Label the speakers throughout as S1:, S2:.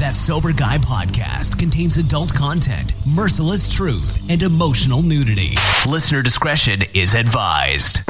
S1: That Sober Guy podcast contains adult content, merciless truth, and emotional nudity. Listener discretion is advised.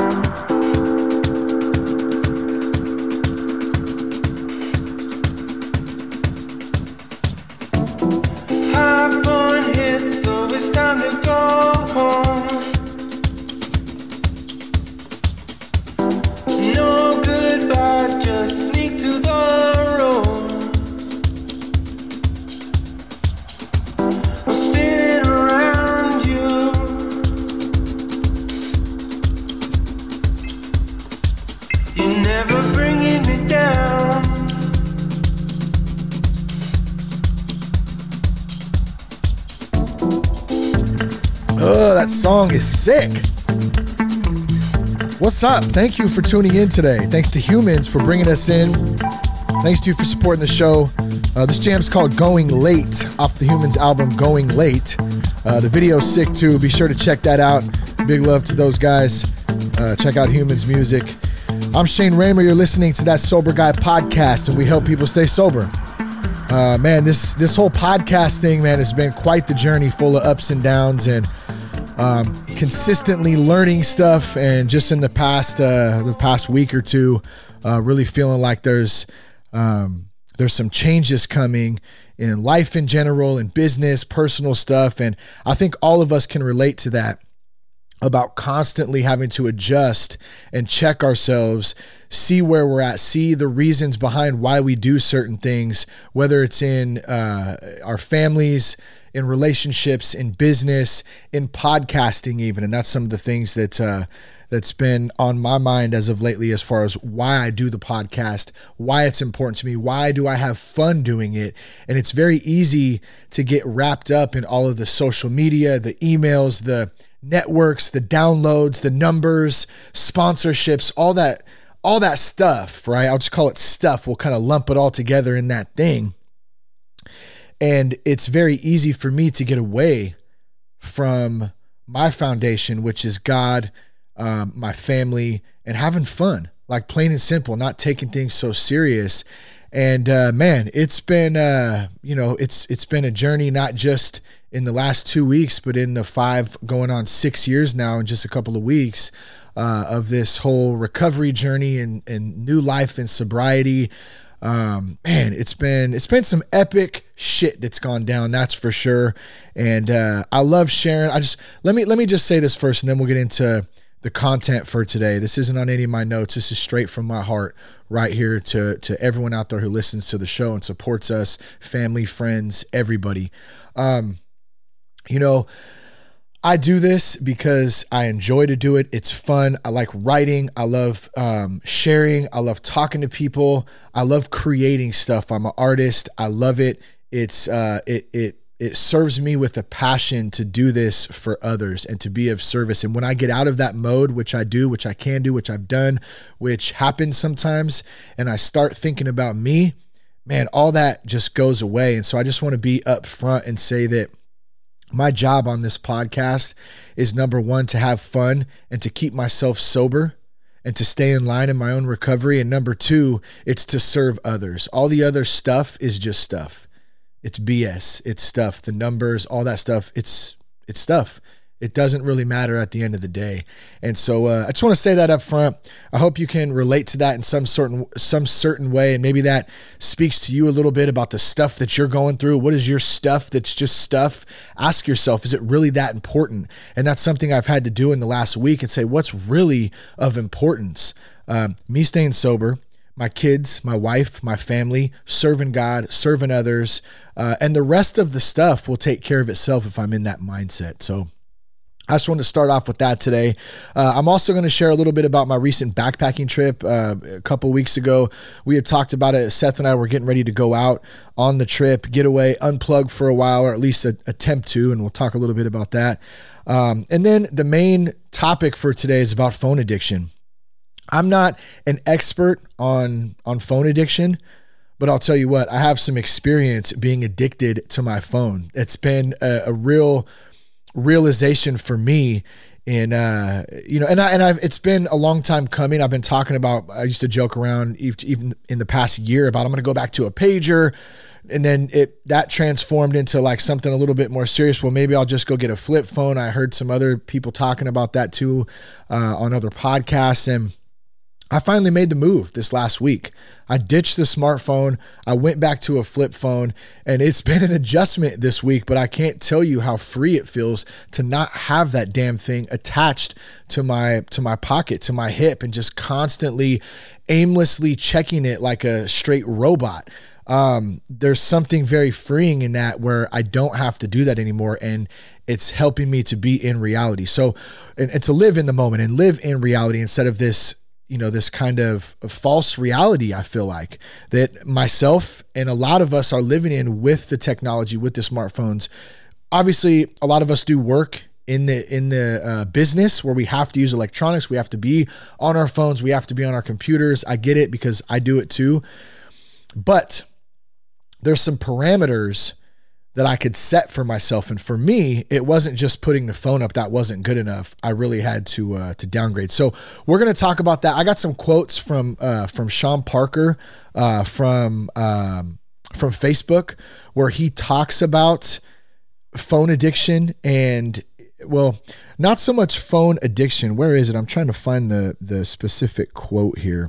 S2: What's up? Thank you for tuning in today. Thanks to Humans for bringing us in. Thanks to you for supporting the show. Uh, this jam's called Going Late off the Humans album Going Late. Uh, the video's sick too. Be sure to check that out. Big love to those guys. Uh, check out Humans music. I'm Shane Ramer. You're listening to that Sober Guy podcast, and we help people stay sober. Uh, man, this this whole podcast thing, man, has been quite the journey, full of ups and downs, and um, consistently learning stuff. And just in the past uh, the past week or two, uh, really feeling like there's um, there's some changes coming in life in general, in business, personal stuff, and I think all of us can relate to that about constantly having to adjust and check ourselves, see where we're at, see the reasons behind why we do certain things, whether it's in uh, our families, in relationships, in business, in podcasting, even. And that's some of the things that. Uh, that's been on my mind as of lately as far as why I do the podcast, why it's important to me, why do I have fun doing it. And it's very easy to get wrapped up in all of the social media, the emails, the networks, the downloads, the numbers, sponsorships, all that all that stuff, right? I'll just call it stuff. We'll kind of lump it all together in that thing. And it's very easy for me to get away from my foundation, which is God, um, my family, and having fun, like plain and simple, not taking things so serious. And uh, man, it's been uh, you know it's it's been a journey, not just in the last two weeks, but in the five going on six years now, in just a couple of weeks uh, of this whole recovery journey and, and new life and sobriety. Um, man, it's been it's been some epic shit that's gone down, that's for sure. And uh, I love sharing. I just let me let me just say this first, and then we'll get into the content for today. This isn't on any of my notes. This is straight from my heart, right here to to everyone out there who listens to the show and supports us, family, friends, everybody. Um, you know, I do this because I enjoy to do it. It's fun. I like writing. I love um, sharing. I love talking to people. I love creating stuff. I'm an artist. I love it. It's uh, it it it serves me with a passion to do this for others and to be of service. And when I get out of that mode, which I do, which I can do, which I've done, which happens sometimes, and I start thinking about me, man, all that just goes away. And so I just want to be upfront and say that my job on this podcast is number one to have fun and to keep myself sober and to stay in line in my own recovery. And number two it's to serve others. All the other stuff is just stuff. It's bs it's stuff. The numbers all that stuff it's it's stuff it doesn't really matter at the end of the day. And so uh, i just want to say that up front. I hope you can relate to that in some certain some certain way and maybe that speaks to you a little bit about the stuff that you're going through. What is your stuff that's just stuff? Ask yourself is it really that important? And that's something i've had to do in the last week and say what's really of importance? Um, me staying sober my kids, my wife, my family, serving God, serving others, uh, and the rest of the stuff will take care of itself if I'm in that mindset. So, I just wanted to start off with that today. Uh, I'm also going to share a little bit about my recent backpacking trip. Uh, a couple weeks ago, we had talked about it. Seth and I were getting ready to go out on the trip, get away, unplug for a while, or at least a, attempt to, and we'll talk a little bit about that. Um, and then the main topic for today is about phone addiction. I'm not an expert on on phone addiction, but I'll tell you what, I have some experience being addicted to my phone. It's been a, a real realization for me and uh you know and i and i've it's been a long time coming i've been talking about i used to joke around even in the past year about i'm going to go back to a pager and then it that transformed into like something a little bit more serious. Well, maybe I'll just go get a flip phone. I heard some other people talking about that too uh, on other podcasts, and I finally made the move this last week. I ditched the smartphone. I went back to a flip phone, and it's been an adjustment this week, but I can't tell you how free it feels to not have that damn thing attached to my to my pocket, to my hip and just constantly aimlessly checking it like a straight robot. Um, there's something very freeing in that where I don't have to do that anymore and it's helping me to be in reality. So and, and to live in the moment and live in reality instead of this you know this kind of false reality i feel like that myself and a lot of us are living in with the technology with the smartphones. Obviously a lot of us do work in the in the uh, business where we have to use electronics we have to be on our phones we have to be on our computers. I get it because i do it too. But there's some parameters that I could set for myself. And for me, it wasn't just putting the phone up that wasn't good enough. I really had to uh, to downgrade. So we're to talk about that. I got some quotes from uh, from Sean Parker uh, from um, from Facebook where he talks about phone addiction and well, not so much phone addiction. Where is it? I'm trying to find the the specific quote here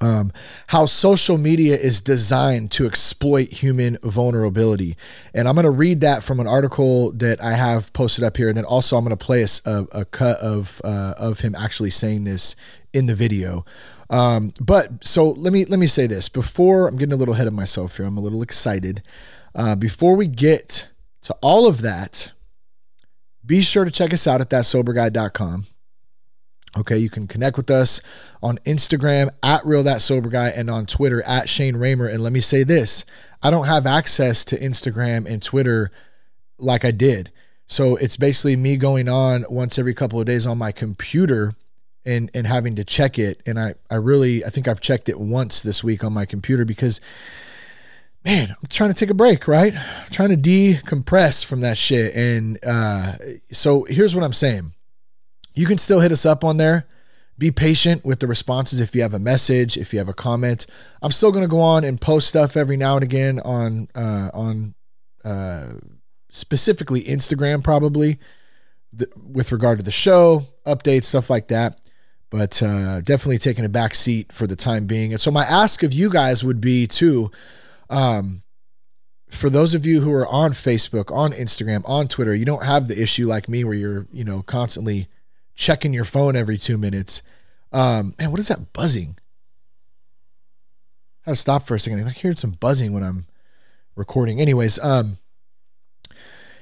S2: um, how social media is designed to exploit human vulnerability. And I'm going to read that from an article that I have posted up here. And then also, I'm going to play a, a cut of, uh, of him actually saying this in the video. Um, but so let me let me say this before I'm getting a little ahead of myself here. I'm a little excited. Uh, before we get to all of that, be sure to check us out at thatsoberguy.com. Okay, you can connect with us on Instagram at Real That Sober Guy and on Twitter at Shane Ramer. And let me say this I don't have access to Instagram and Twitter like I did. So it's basically me going on once every couple of days on my computer and and having to check it. And I, I really I think I've checked it once this week on my computer because man, I'm trying to take a break, right? I'm trying to decompress from that shit. And uh, so here's what I'm saying you can still hit us up on there. Be patient with the responses if you have a message, if you have a comment. I'm still going to go on and post stuff every now and again on uh, on uh, specifically Instagram, probably the, with regard to the show, updates, stuff like that. But uh, definitely taking a back seat for the time being. And so my ask of you guys would be to, um, for those of you who are on Facebook, on Instagram, on Twitter, you don't have the issue like me where you're, you know, constantly checking your phone every two minutes. Um, man, what is that buzzing? I had to stop for a second. I heard some buzzing when I'm recording. Anyways, um,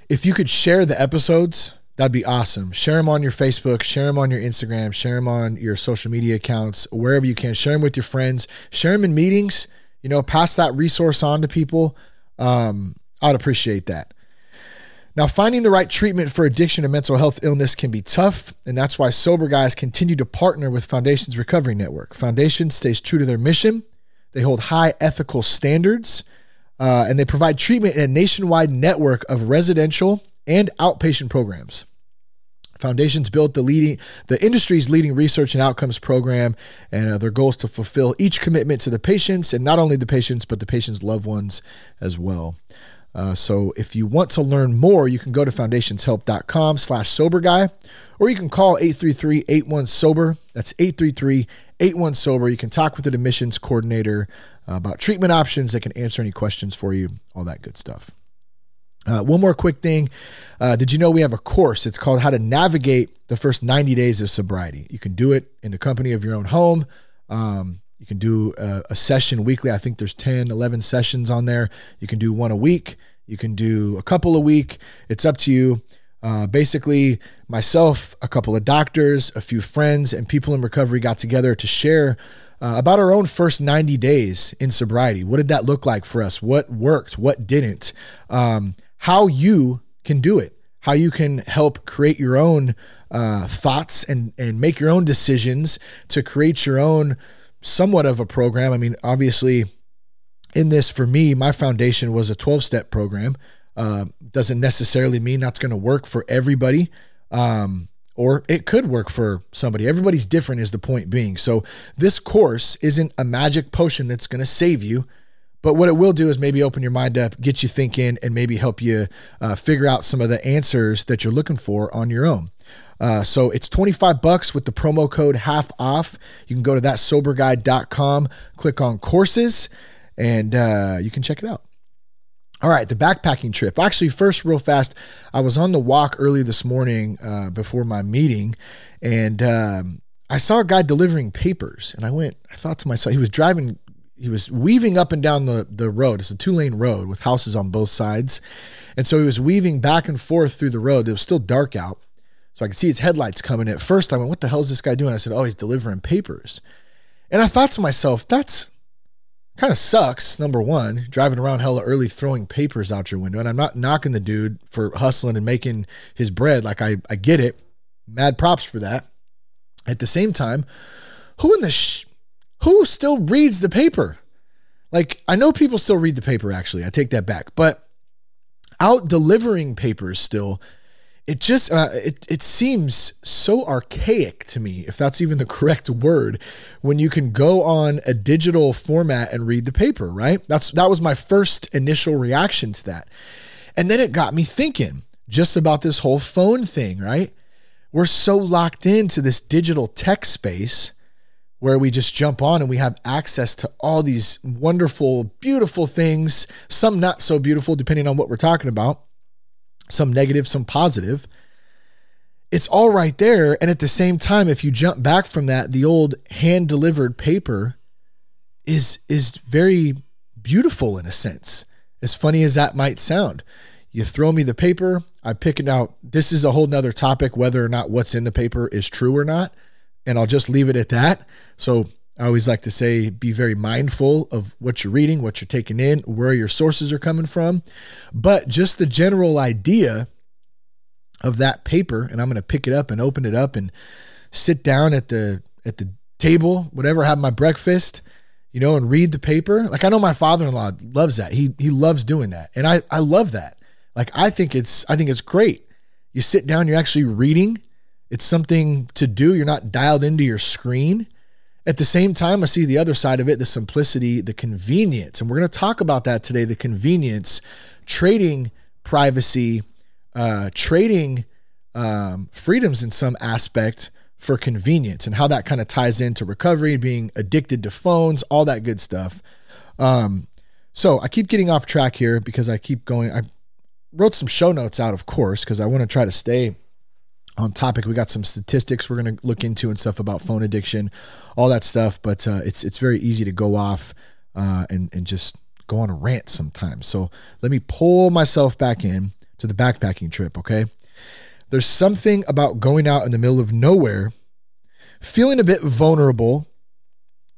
S2: if you could share the episodes, that'd be awesome. Share them on your Facebook, share them on your Instagram, share them on your social media accounts, wherever you can. Share them with your friends, share them in meetings. You know, pass that resource on to people. Um, I'd appreciate that. Now, finding the right treatment for addiction and mental health illness can be tough, and that's why Sober Guys continue to partner with Foundations Recovery Network. Foundation stays true to their mission, they hold high ethical standards, uh, and they provide treatment in a nationwide network of residential and outpatient programs. Foundations built the leading, the industry's leading research and outcomes program, and uh, their goal is to fulfill each commitment to the patients, and not only the patients, but the patients' loved ones as well. Uh, so if you want to learn more, you can go to foundationshelp.com slash sober guy, or you can call 833-81-SOBER. That's 833-81-SOBER. You can talk with the admissions coordinator uh, about treatment options. They can answer any questions for you, all that good stuff. Uh, one more quick thing. Uh, did you know we have a course? It's called How to Navigate the First 90 Days of Sobriety. You can do it in the company of your own home. Um, you can do a, a, session weekly. I think there's 10, 11 sessions on there. You can do one a week. You can do a couple a week. It's up to you. Uh, basically, myself, a couple of doctors, a few friends, and people in recovery got together to share uh, about our own first 90 days in sobriety. What did that look like for us? What worked? What didn't? Um, how you can do it. How you can help create your own uh, thoughts and and make your own decisions to create your own somewhat of a program. I mean, obviously, in this, for me, my foundation was a 12 step program. Uh, doesn't necessarily mean that's going to work for everybody. Um, or it could work for somebody. Everybody's different, is the point being. So, this course isn't a magic potion that's going to save you, But what it will do is maybe open your mind up, get you thinking, and maybe help you uh, figure out some of the answers that you're looking for on your own. Uh, so it's 25 bucks with the promo code half off. You can go to thatsoberguy.com, click on courses, and uh, you can check it out. All right, the backpacking trip. Actually, first, real fast, I was on the walk early this morning uh, before my meeting, and um, I saw a guy delivering papers. And I went, I thought to myself, he was driving, he was weaving up and down the, the road. It's a two lane road with houses on both sides. And so he was weaving back and forth through the road. It was still dark out. So I could see his headlights coming. At first, I went, What the hell is this guy doing? I said, Oh, he's delivering papers. And I thought to myself, That's kind of sucks. Number one, driving around hella early, throwing papers out your window. And I'm not knocking the dude for hustling and making his bread. Like, I, I get it. Mad props for that. At the same time, who in the sh- who still reads the paper? Like, I know people still read the paper, actually. I take that back. But out delivering papers still it just uh, it it seems so archaic to me if that's even the correct word when you can go on a digital format and read the paper right? That's that was my first initial reaction to that. And then it got me thinking just about this whole phone thing right? We're so locked into this digital tech space where we just jump on and we have access to all these wonderful beautiful things some not so beautiful depending on what we're talking about some negative, some positive. It's all right there. And at the same time, if you jump back from that, the old hand delivered paper is is very beautiful in a sense. As funny as that might sound. You throw me the paper, I pick it out. This is a whole nother topic, whether or not what's in the paper is true or not. And I'll just leave it at that. So I always like to say be very mindful of what you're reading, what you're taking in, where your sources are coming from. But just the general idea of that paper, and I'm going to pick it up and open it up and sit down at the at the table, whatever, have my breakfast, you know, and read the paper. Like I know my father-in-law loves that. He he loves doing that. And I I love that. Like I think it's I think it's great. You sit down, you're actually reading. It's something to do. You're not dialed into your screen at the same time, I see the other side of it the simplicity, the convenience. And we're going to talk about that today the convenience, trading privacy, uh, trading um, freedoms in some aspect for convenience and how that kind of ties into recovery, being addicted to phones, all that good stuff. Um, so I keep getting off track here because I keep going. I wrote some show notes out, of course, because I want to try to stay on topic. We got some statistics we're going to look into and stuff about phone addiction, all that stuff. But uh, it's it's very easy to go off uh, and and just go on a rant sometimes. So let me pull myself back in to the backpacking trip. Okay, there's something about going out in the middle of nowhere, feeling a bit vulnerable.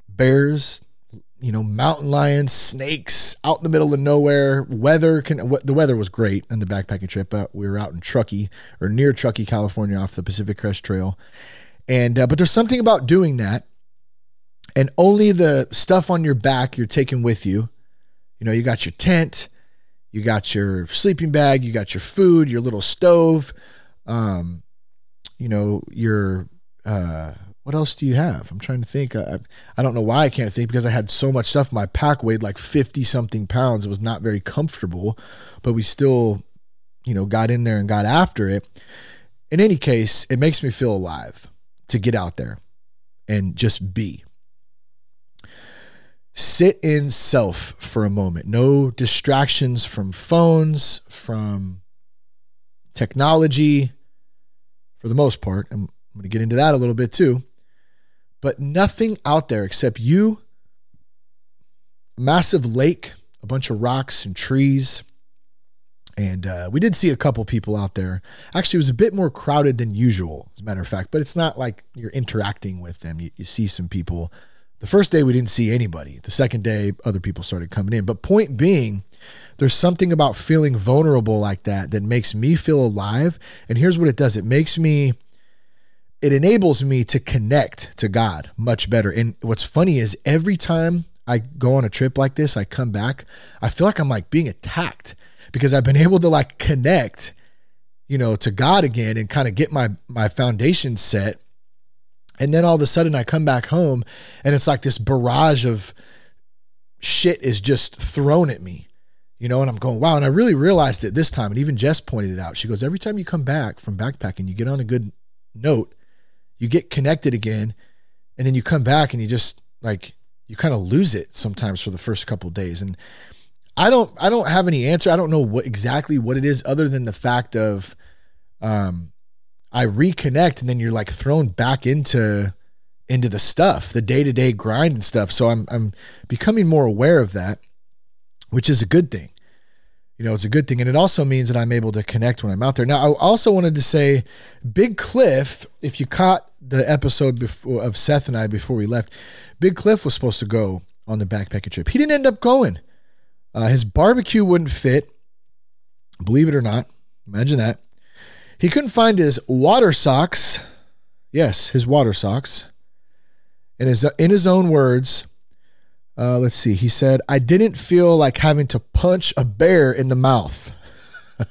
S2: Bears, you know, mountain lions, snakes out in the middle of nowhere. Weather can the weather was great on the backpacking trip. But we were out in Truckee or near Truckee, California, off the Pacific Crest Trail, and uh, but there's something about doing that, and only the stuff on your back you're taking with you. You know, you got your tent, you got your sleeping bag, you got your food, your little stove, um, you know, your uh what else do you have? I'm trying to think. I, I don't know why I can't think because I had so much stuff. My pack weighed like 50 something pounds. It was not very comfortable, but we still, you know, got in there and got after it. In any case, it makes me feel alive to get out there and just be. Sit in self for a moment. No distractions from phones, from technology, for the most part. I'm, I'm going to get into that a little bit too but nothing out there except you, a massive lake, a bunch of rocks and trees. And uh, we did see a couple people out there. Actually, it was a bit more crowded than usual, as a matter of fact, but it's not like you're interacting with them. You, you see some people. The first day, we didn't see anybody. The second day, other people started coming in. But point being, there's something about feeling vulnerable like that that makes me feel alive. And here's what it does it makes me it enables me to connect to God much better. And what's funny is every time I go on a trip like this, I come back, I feel like I'm like being attacked because I've been able to like connect, you know, to God again and kind of get my my foundation set. And then all of a sudden I come back home and it's like this barrage of shit is just thrown at me, you know, and I'm going, wow. And I really realized it this time. And even Jess pointed it out. She goes, every time you come back from backpacking, you get on a good note, you get connected again, and then you come back and you just like, you kind of lose it sometimes for the first couple days. And I don't, I don't have any answer. I don't know what exactly what it is other than the fact of, um, I reconnect and then you're like thrown back into into the stuff, the day to day grind and stuff. So I'm I'm becoming more aware of that, which is a good thing. You know, it's a good thing, and it also means that I'm able to connect when I'm out there. Now, I also wanted to say, Big Cliff. If you caught the episode before of Seth and I before we left, Big Cliff was supposed to go on the backpacking trip. He didn't end up going. Uh, his barbecue wouldn't fit. Believe it or not, imagine that. He couldn't find his water socks. Yes, his water socks in his in his own words, uh, let's see. He said, "I didn't feel like having to punch a bear in the mouth."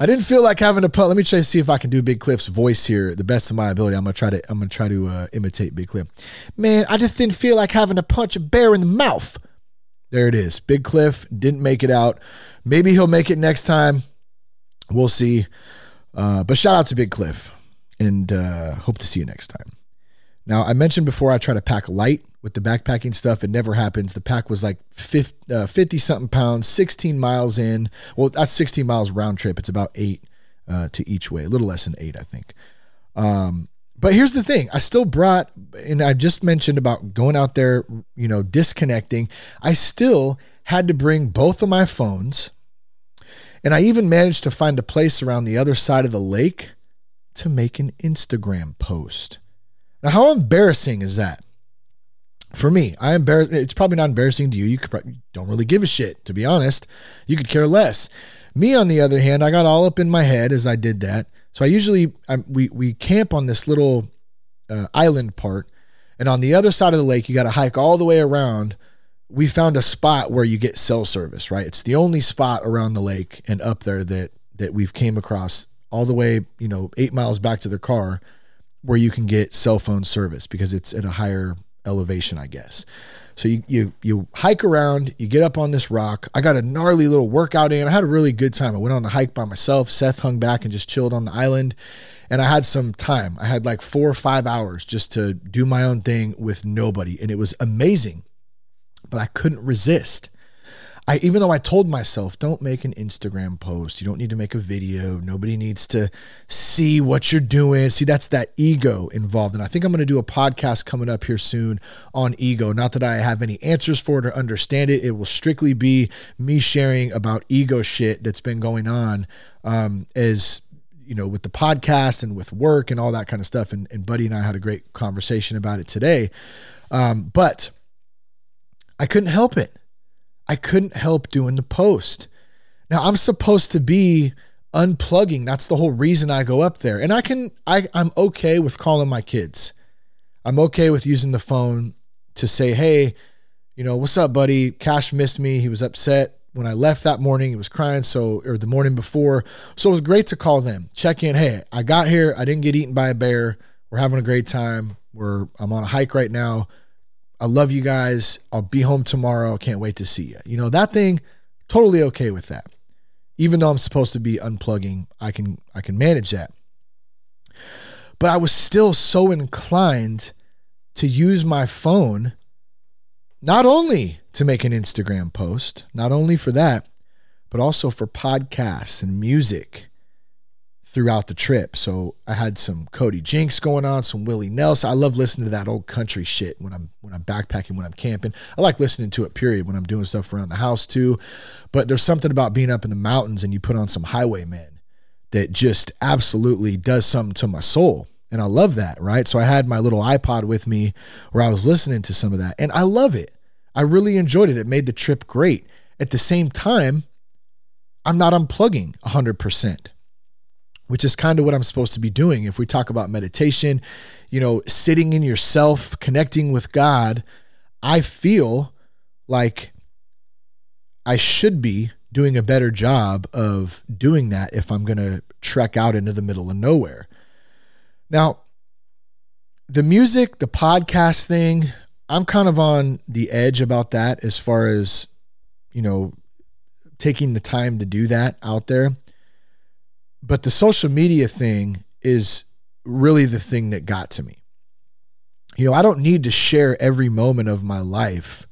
S2: I didn't feel like having to punch. Let me try to see if I can do Big Cliff's voice here, the best of my ability. I'm gonna try to. I'm gonna try to uh, imitate Big Cliff. Man, I just didn't feel like having to punch a bear in the mouth. There it is. Big Cliff didn't make it out. Maybe he'll make it next time. We'll see. Uh, but shout out to Big Cliff, and uh, hope to see you next time. Now, I mentioned before I try to pack light with the backpacking stuff. It never happens. The pack was like 50, uh, 50 something pounds, 16 miles in. Well, that's 16 miles round trip. It's about eight uh, to each way, a little less than eight, I think. Um, but here's the thing I still brought, and I just mentioned about going out there, you know, disconnecting. I still had to bring both of my phones. And I even managed to find a place around the other side of the lake to make an Instagram post. Now, how embarrassing is that? For me, I embarrass. It's probably not embarrassing to you. You could, don't really give a shit, to be honest. You could care less. Me, on the other hand, I got all up in my head as I did that. So I usually I, we we camp on this little uh, island part, and on the other side of the lake, you got to hike all the way around. We found a spot where you get cell service. Right, it's the only spot around the lake and up there that that we've came across all the way, you know, eight miles back to their car where you can get cell phone service because it's at a higher elevation, I guess. So you you you hike around, you get up on this rock. I got a gnarly little workout in. I had a really good time. I went on the hike by myself. Seth hung back and just chilled on the island. And I had some time. I had like four or five hours just to do my own thing with nobody. And it was amazing. But I couldn't resist. I even though I told myself, don't make an Instagram post. You don't need to make a video. Nobody needs to see what you're doing. See, that's that ego involved. And I think I'm going to do a podcast coming up here soon on ego. Not that I have any answers for it or understand it. It will strictly be me sharing about ego shit that's been going on um, as you know, with the podcast and with work and all that kind of stuff. And, and Buddy and I had a great conversation about it today. Um, but I couldn't help it. I couldn't help doing the post. Now I'm supposed to be unplugging. That's the whole reason I go up there. And I can I I'm okay with calling my kids. I'm okay with using the phone to say, "Hey, you know, what's up, buddy? Cash missed me. He was upset when I left that morning. He was crying so or the morning before. So it was great to call them. Check in, "Hey, I got here. I didn't get eaten by a bear. We're having a great time. We're I'm on a hike right now. I love you guys. I'll be home tomorrow. Can't wait to see you. You know, that thing, totally okay with that. Even though I'm supposed to be unplugging, I can I can manage that. But I was still so inclined to use my phone not only to make an Instagram post, not only for that, but also for podcasts and music throughout the trip. So I had some Cody Jinks going on, some Willie Nelson. I love listening to that old country shit when I'm when I'm backpacking, when I'm camping. I like listening to it period when I'm doing stuff around the house too. But there's something about being up in the mountains and you put on some highwaymen that just absolutely does something to my soul. And I love that, right? So I had my little iPod with me where I was listening to some of that. And I love it. I really enjoyed it. It made the trip great. At the same time, I'm not unplugging 100% which is kind of what I'm supposed to be doing. If we talk about meditation, you know, sitting in yourself, connecting with God, I feel like I should be doing a better job of doing that if I'm going to trek out into the middle of nowhere. Now, the music, the podcast thing, I'm kind of on the edge about that as far as, you know, taking the time to do that out there. But the social media thing is really the thing that got to me. You know, I don't need to share every moment of my life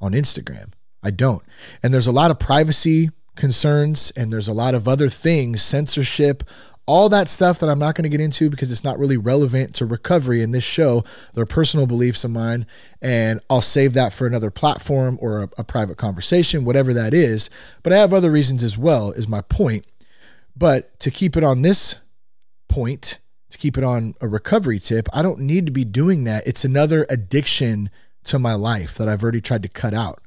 S2: on Instagram. I don't. And there's a lot of privacy concerns and there's a lot of other things, censorship, all that stuff that I'm not going to get into because it's not really relevant to recovery in this show. They're personal beliefs of mine, and I'll save that for another platform or a, a, private conversation, whatever that is. But I have other reasons as well, is my point. But to keep it on this point, to keep it on a recovery tip, I don't need to be doing that. It's another addiction to my life that I've already tried to cut out.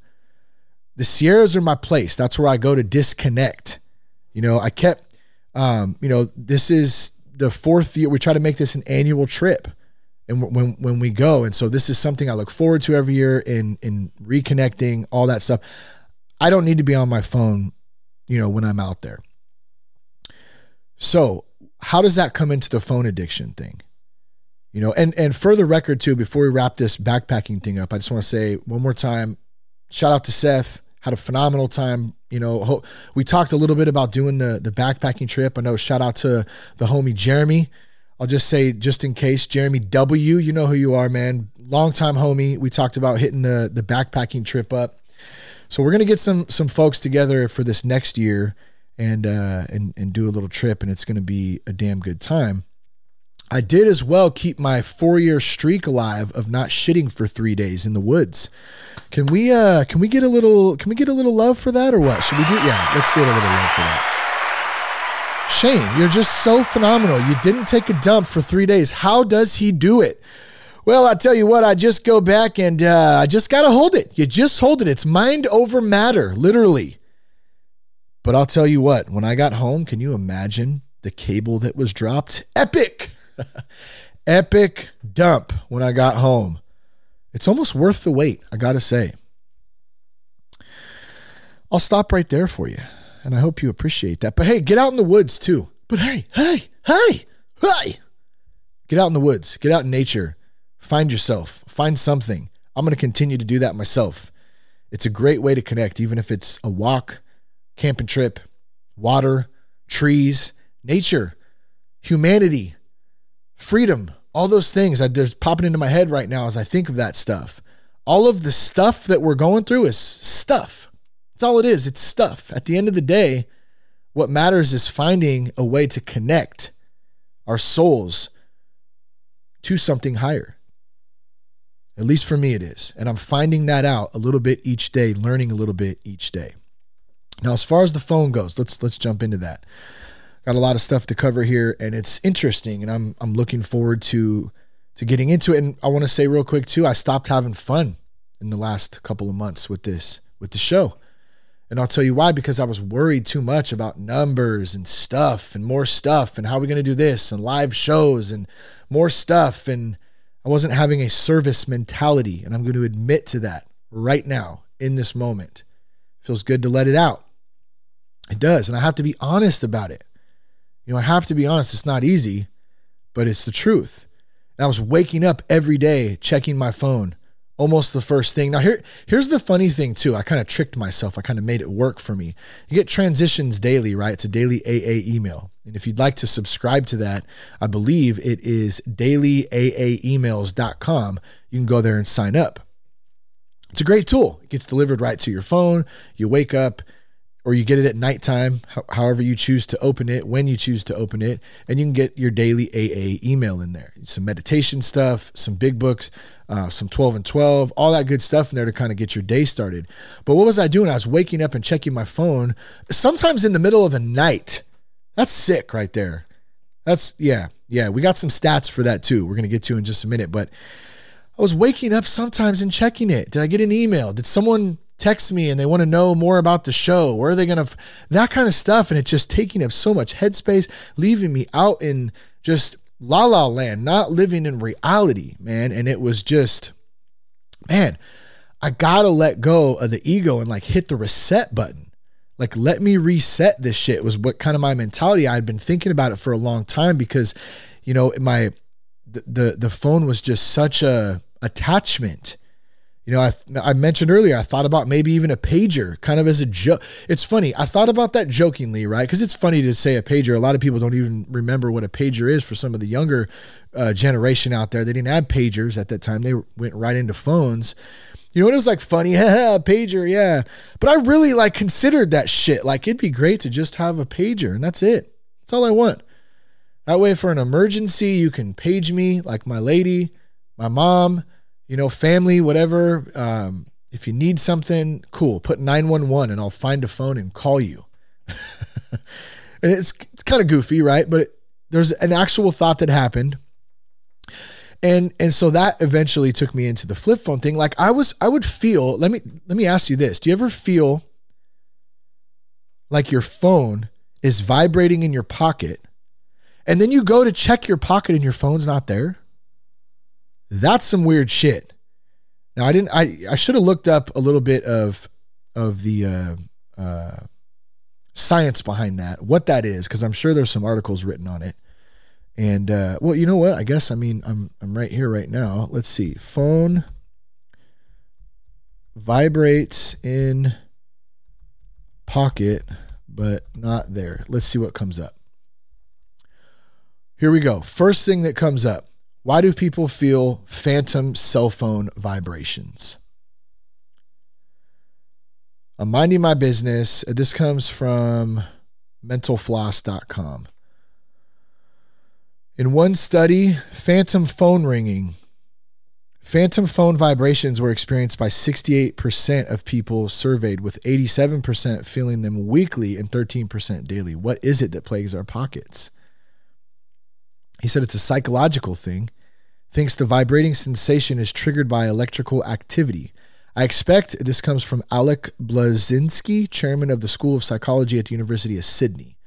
S2: The Sierras are my place. That's where I go to disconnect. You know, I kept um, you know, this is the fourth year. We try to make this an annual trip, and when when we go, and so this is something I look forward to every year in in reconnecting, all that stuff. I don't need to be on my phone, you know, when I'm out there. So, how does that come into the phone addiction thing? You know, and and for the record too, before we wrap this backpacking thing up, I just want to say one more time, shout out to Seth had a phenomenal time. You know, we talked a little bit about doing the the backpacking trip. I know shout out to the homie Jeremy. I'll just say, just in case, Jeremy W. You know who you are, man. Longtime homie. We talked about hitting the the backpacking trip up. So we're gonna get some some folks together for this next year and uh, and and do a little trip, and it's gonna be a damn good time. I did as well keep my four year streak alive of not shitting for three days in the woods. Can we uh can we get a little can we get a little love for that or what? Should we do yeah, let's get a little love for that. Shane, you're just so phenomenal. You didn't take a dump for three days. How does he do it? Well, I tell you what, I just go back and uh, I just got to hold it. You just hold it. It's mind over matter, literally. But I'll tell you what, when I got home, can you imagine the cable that was dropped? Epic! Epic dump when I got home. It's almost worth the wait, I got to say. I'll stop right there for you. And I hope you appreciate that. But hey, get out in the woods too. But hey, hey, hey, hey. Get out in the woods, get out in nature, find yourself, find something. I'm to continue to do that myself. It's a great way to connect, even if it's a walk, camping trip, water, trees, nature, humanity, freedom, all those things that there's popping into my head right now as I think of that stuff. All of the stuff that we're going through is stuff. That's all it is. It's stuff. At the end of the day, what matters is finding a way to connect our souls to something higher. At least for me, it is. And I'm finding that out a little bit each day, learning a little bit each day. Now, as far as the phone goes, let's let's jump into that got a lot of stuff to cover here, and it's interesting, and I'm I'm looking forward to to getting into it. And I want to say real quick too, I stopped having fun in the last couple of months with this with the show. And I'll tell you why because I was worried too much about numbers and stuff and more stuff and how are we going to do this and live shows and more stuff and I wasn't having a service mentality and I'm going to admit to that right now in this moment. Feels good to let it out. It does and I have to be honest about it. You know, I have to be honest, it's not easy, but it's the truth. And I was waking up every day checking my phone, almost the first thing. Now here here's the funny thing too. I kind of tricked myself. I kind of made it work for me. You get transitions daily, right? It's a daily AA email. And if you'd like to subscribe to that, I believe it is dailyaaemails.com. You can go there and sign up. It's a great tool. It gets delivered right to your phone. You wake up, or you get it at nighttime, however you choose to open it, when you choose to open it, and you can get your daily AA email in there. Some meditation stuff, some big books, uh, some 12 and 12, all that good stuff in there to kind of get your day started. But what was I doing? I was waking up and checking my phone, sometimes in the middle of the night. That's sick right there. That's, yeah, yeah. We got some stats for that too. We're going to get to in just a minute. But I was waking up sometimes and checking it. Did I get an email? Did someone text me and they want to know more about the show. Where are they going to, f- that kind of stuff. And it's just taking up so much headspace, leaving me out in just la la land, not living in reality, man. And it was just, man, I got to let go of the ego and like hit the reset button. Like, let me reset this shit was what kind of my mentality. I had been thinking about it for a long time because, you know, my, the, the, the phone was just such a attachment You know, I, I mentioned earlier, I thought about maybe even a pager kind of as a joke. It's funny. I thought about that jokingly, right? Because it's funny to say a pager. A lot of people don't even remember what a pager is for some of the younger uh, generation out there. They didn't have pagers at that time, they went right into phones. You know, it was like funny, pager, yeah. But I really like considered that shit. Like it'd be great to just have a pager and that's it. That's all I want. That way, for an emergency, you can page me like my lady, my mom, you know, family, whatever. Um, if you need something, cool. Put 911 and I'll find a phone and call you. and it's it's kind of goofy, right? But it, there's an actual thought that happened. And and so that eventually took me into the flip phone thing. Like I was I would feel, let me let me ask you this. Do you ever feel like your phone is vibrating in your pocket and then you go to check your pocket and your phone's not there? That's some weird shit. Now I didn't. I I should have looked up a little bit of of the uh, uh, science behind that, what that is, because I'm sure there's some articles written on it. And uh, well, you know what? I guess I mean I'm I'm right here right now. Let's see. Phone vibrates in pocket, but not there. Let's see what comes up. Here we go. First thing that comes up why do people feel phantom cell phone vibrations? I'm minding my business. Uh, this comes from mentalfloss.com. In one study, phantom phone ringing, phantom phone vibrations were experienced by 68% of people surveyed, with 87% feeling them weekly and 13% daily. What is it that plagues our pockets? He said it's a psychological thing thinks the vibrating sensation is triggered by electrical activity. I expect this comes from Alec Blaszczynski, chairman of the School of Psychology at the University of Sydney.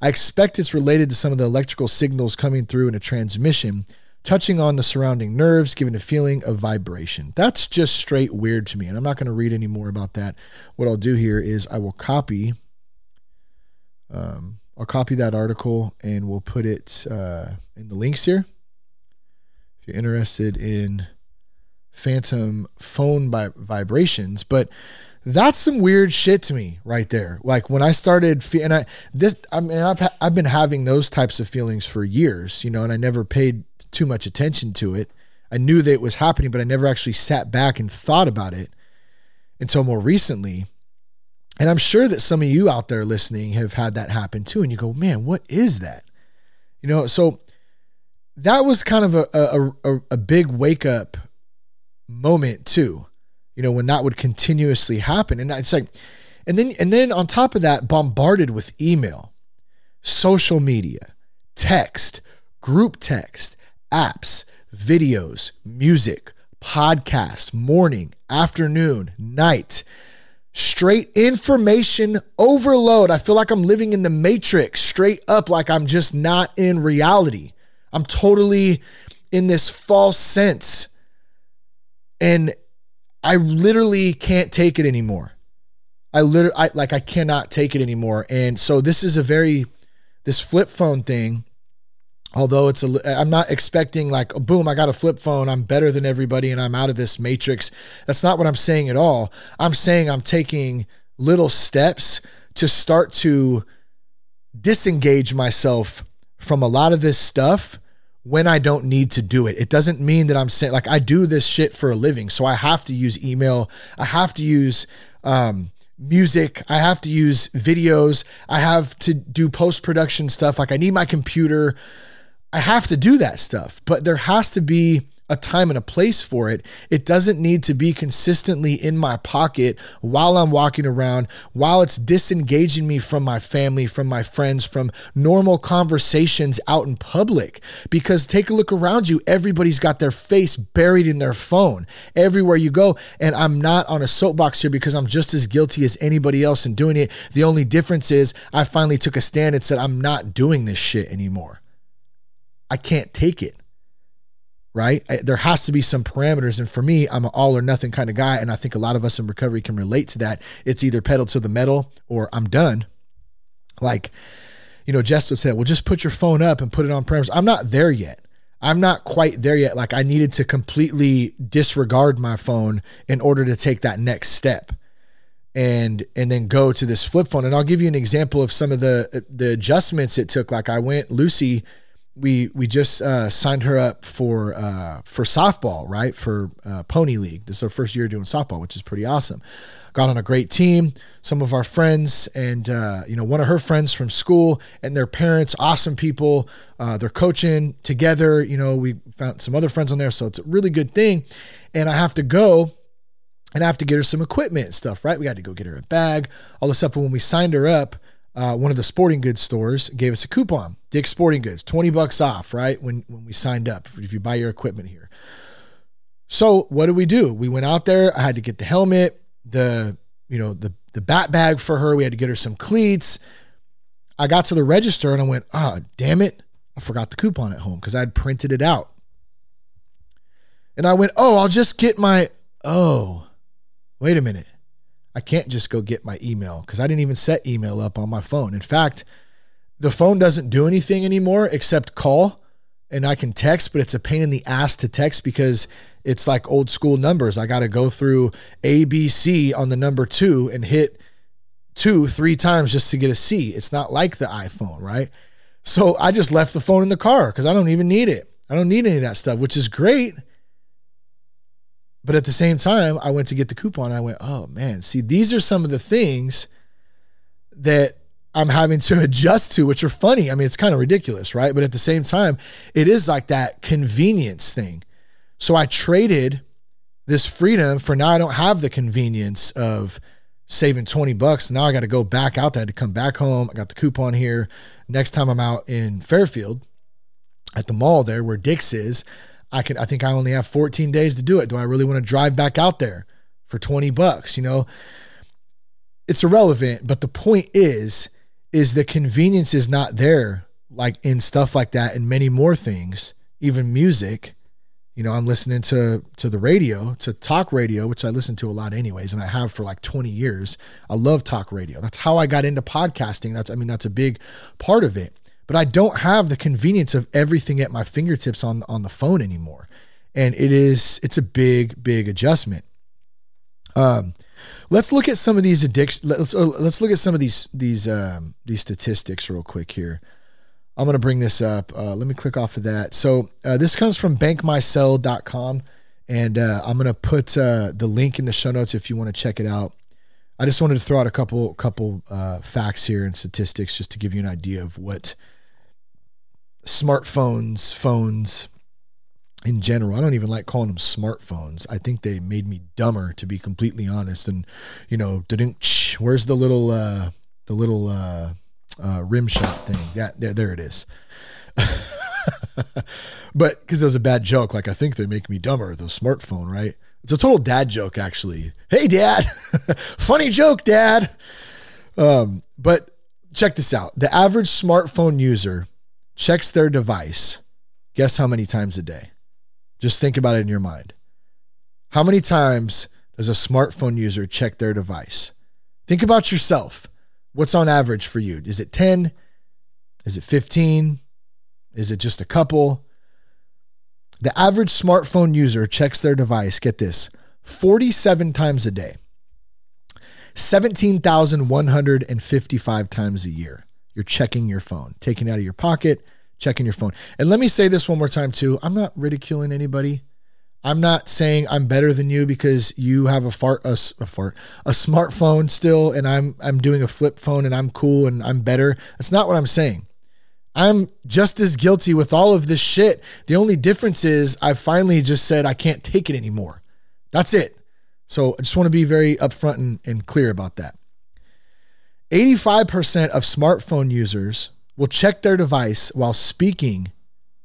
S2: I expect it's related to some of the electrical signals coming through in a transmission, touching on the surrounding nerves, giving a feeling of vibration. That's just straight weird to me, and I'm not going to read any more about that. What I'll do here is I will copy. Um, I'll copy that article and we'll put it uh, in the links here. If you're interested in phantom phone vibrations but that's some weird shit to me right there. Like when i started fe- and i this i mean i've ha- i've been having those types of feelings for years you know and i never paid too much attention to it. I knew that it was happening but i never actually sat back and thought about it until more recently and i'm sure that some of you out there listening have had that happen too and you go man what is that you know so that was kind of a a, a, big wake up moment too. You know, when that would continuously happen. And it's like and then and then on top of that, bombarded with email, social media, text, group text, apps, videos, music, podcast, morning, afternoon, night. Straight information overload. I feel like I'm living in the matrix, straight up, like I'm just not in reality. I'm totally in this false sense. And I literally can't take it anymore. I literally I, like I cannot take it anymore. And so this is a very this flip phone thing. Although it's a, I'm not expecting like, boom, I got a flip phone. I'm better than everybody and I'm out of this matrix. That's not what I'm saying at all. I'm saying I'm taking little steps to start to disengage myself from a lot of this stuff when I don't need to do it. It doesn't mean that I'm saying like I do this shit for a living, so I have to use email. I have to use um, music. I have to use videos. I have to do post production stuff. Like I need my computer. I have to do that stuff, but there has to be a time and a place for it. It doesn't need to be consistently in my pocket while I'm walking around, while it's disengaging me from my family, from my friends, from normal conversations out in public. Because take a look around you, everybody's got their face buried in their phone everywhere you go. And I'm not on a soapbox here because I'm just as guilty as anybody else in doing it. The only difference is I finally took a stand and said, I'm not doing this shit anymore. I can't take it right? There has to be some parameters. And for me, I'm an all or nothing kind of guy. And I think a lot of us in recovery can relate to that. It's either pedal to the metal or I'm done. Like, you know, Jess would say, well, just put your phone up and put it on parameters. I'm not there yet. I'm not quite there yet. Like I needed to completely disregard my phone in order to take that next step and and then go to this flip phone. And I'll give you an example of some of the the adjustments it took. Like I went Lucy, we we just uh, signed her up for uh, for softball, right? For uh, Pony League. This is our first year doing softball, which is pretty awesome got on a great team. Some of our friends and uh, you know one of her friends from school and their parents, awesome people. Uh, they're coaching together. You know, we found some other friends on there, so it's a really good thing. And I have to go and I have to get her some equipment and stuff. Right, we got to go get her a bag, all the stuff. But when we signed her up. Uh, one of the sporting goods stores gave us a coupon, Dick's Sporting Goods, 20 bucks off, right? When when we signed up, if you buy your equipment here. So what did we do? We went out there. I had to get the helmet the you know the the bat bag for her. We had to get her some cleats. I got to the register and I went, ah, oh, damn it, I forgot the coupon at home because I had printed it out. And I went, oh, I'll just get my oh, wait a minute. I can't just go get my email because I didn't even set email up on my phone. In fact, the phone doesn't do anything anymore except call and I can text, but it's a pain in the ass to text because it's like old school numbers. I got to go through ABC on the number two and hit two, three times just to get a C. It's not like the iPhone, right? So I just left the phone in the car because I don't even need it. I don't need any of that stuff, which is great. But at the same time, I went to get the coupon. I went, oh man, see, these are some of the things that I'm having to adjust to, which are funny. I mean, it's kind of ridiculous, right? But at the same time, it is like that convenience thing. So I traded this freedom for now I don't have the convenience of saving 20 bucks. Now I got to go back out there to come back home. I got the coupon here. Next time I'm out in Fairfield at the mall there where Dick's is, I can I think I only have 14 days to do it. Do I really want to drive back out there for 20 bucks, you know? It's irrelevant, but the point is is the convenience is not there like in stuff like that and many more things, even music you know, I'm listening to to the radio, to talk radio, which I listen to a lot anyways, and I have for like 20 years. I love talk radio. That's how I got into podcasting. That's I mean, that's a big part of it. But I don't have the convenience of everything at my fingertips on on the phone anymore. And it is it's a big, big adjustment. Um let's look at some of these addictions. Let's let's look at some of these these um these statistics real quick here. I'm going to bring this up. Uh, let me click off of that. So uh, this comes from bankmycell.com. And uh, I'm going to put uh, the link in the show notes if you want to check it out. I just wanted to throw out a couple couple uh, facts here and statistics just to give you an idea of what smartphones, phones in general. I don't even like calling them smartphones. I think they made me dumber, to be completely honest. And you know, where's the little uh, the little uh, rim shot thing. That there, there it is. but because it was a bad joke, like I think they make me dumber. The smartphone, right? It's a total dad joke, actually. Hey, dad, funny joke, dad. Um, but check this out: the average smartphone user checks their device. Guess how many times a day? Just think about it in your mind. How many times does a smartphone user check their device? Think about yourself. What's on average for you? Is it 10? Is it 15? Is it just a couple? The average smartphone user checks their device, get this, 47 times a day, 17,155 times a year. You're checking your phone, taking it out of your pocket, checking your phone. And let me say this one more time, too. I'm not ridiculing anybody. I'm not saying I'm better than you because you have a fart, a, a, fart, a smartphone still, and I'm I'm doing a flip phone and I'm cool and I'm better. That's not what I'm saying. I'm just as guilty with all of this shit. The only difference is I finally just said I can't take it anymore. That's it. So I just want to be very upfront and, and clear about that. 85% of smartphone users will check their device while speaking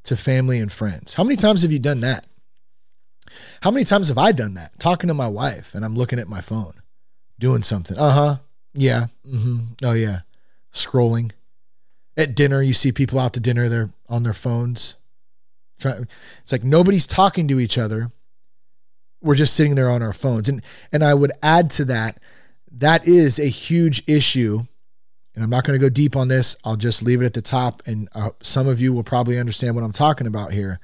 S2: to family and friends. How many times have you done that? How many times have I done that? Talking to my wife and I'm looking at my phone, doing something. Uh huh. Yeah. Mm-hmm. Oh, yeah. Scrolling. At dinner, you see people out to dinner, they're on their phones. It's like nobody's talking to each other. We're just sitting there on our phones. And, and I would add to that, that is a huge issue. And I'm not going to go deep on this. I'll just leave it at the top. And uh, some of you will probably understand what I'm talking about here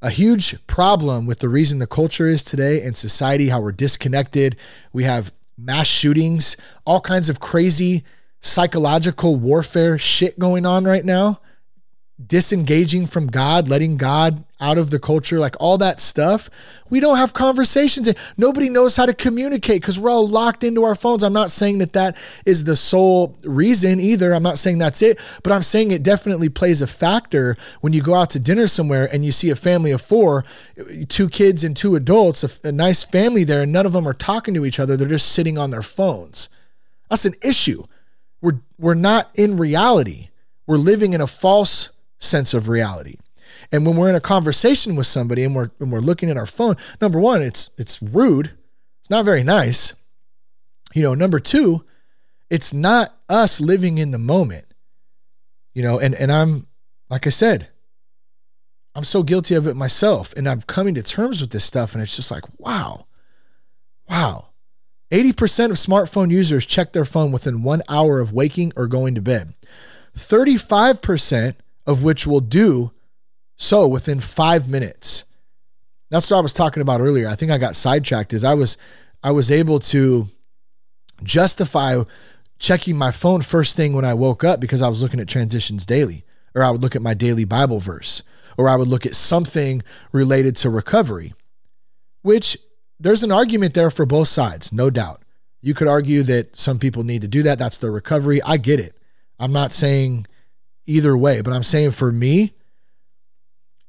S2: a huge problem with the reason the culture is today and society, how we're disconnected. We have mass shootings, all kinds of crazy psychological warfare shit going on right now disengaging from God, letting God out of the culture, like all that stuff. We don't have conversations. Nobody knows how to communicate because we're all locked into our phones. I'm not saying that that is the sole reason either. I'm not saying that's it, but I'm saying it definitely plays a factor when you go out to dinner somewhere and you see a family of four, two kids and two adults, a, a nice family there, and none of them are talking to each other. They're just sitting on their phones. That's an issue. We're, we're not in reality. We're living in a false sense of reality. And when we're in a conversation with somebody and we're and we're looking at our phone, number one, it's it's rude. It's not very nice. You know, number two, it's not us living in the moment. You know, and and I'm like I said, I'm so guilty of it myself. And I'm coming to terms with this stuff. And it's just like, wow. Wow. 80% of smartphone users check their phone within one hour of waking or going to bed. 35% of which will do so within five minutes. That's what I was talking about earlier. I think I got sidetracked is I was I was able to justify checking my phone first thing when I woke up because I was looking at transitions daily, or I would look at my daily Bible verse, or I would look at something related to recovery, which there's an argument there for both sides, no doubt. You could argue that some people need to do that. That's their recovery. I get it. I'm not saying either way. But I'm saying for me,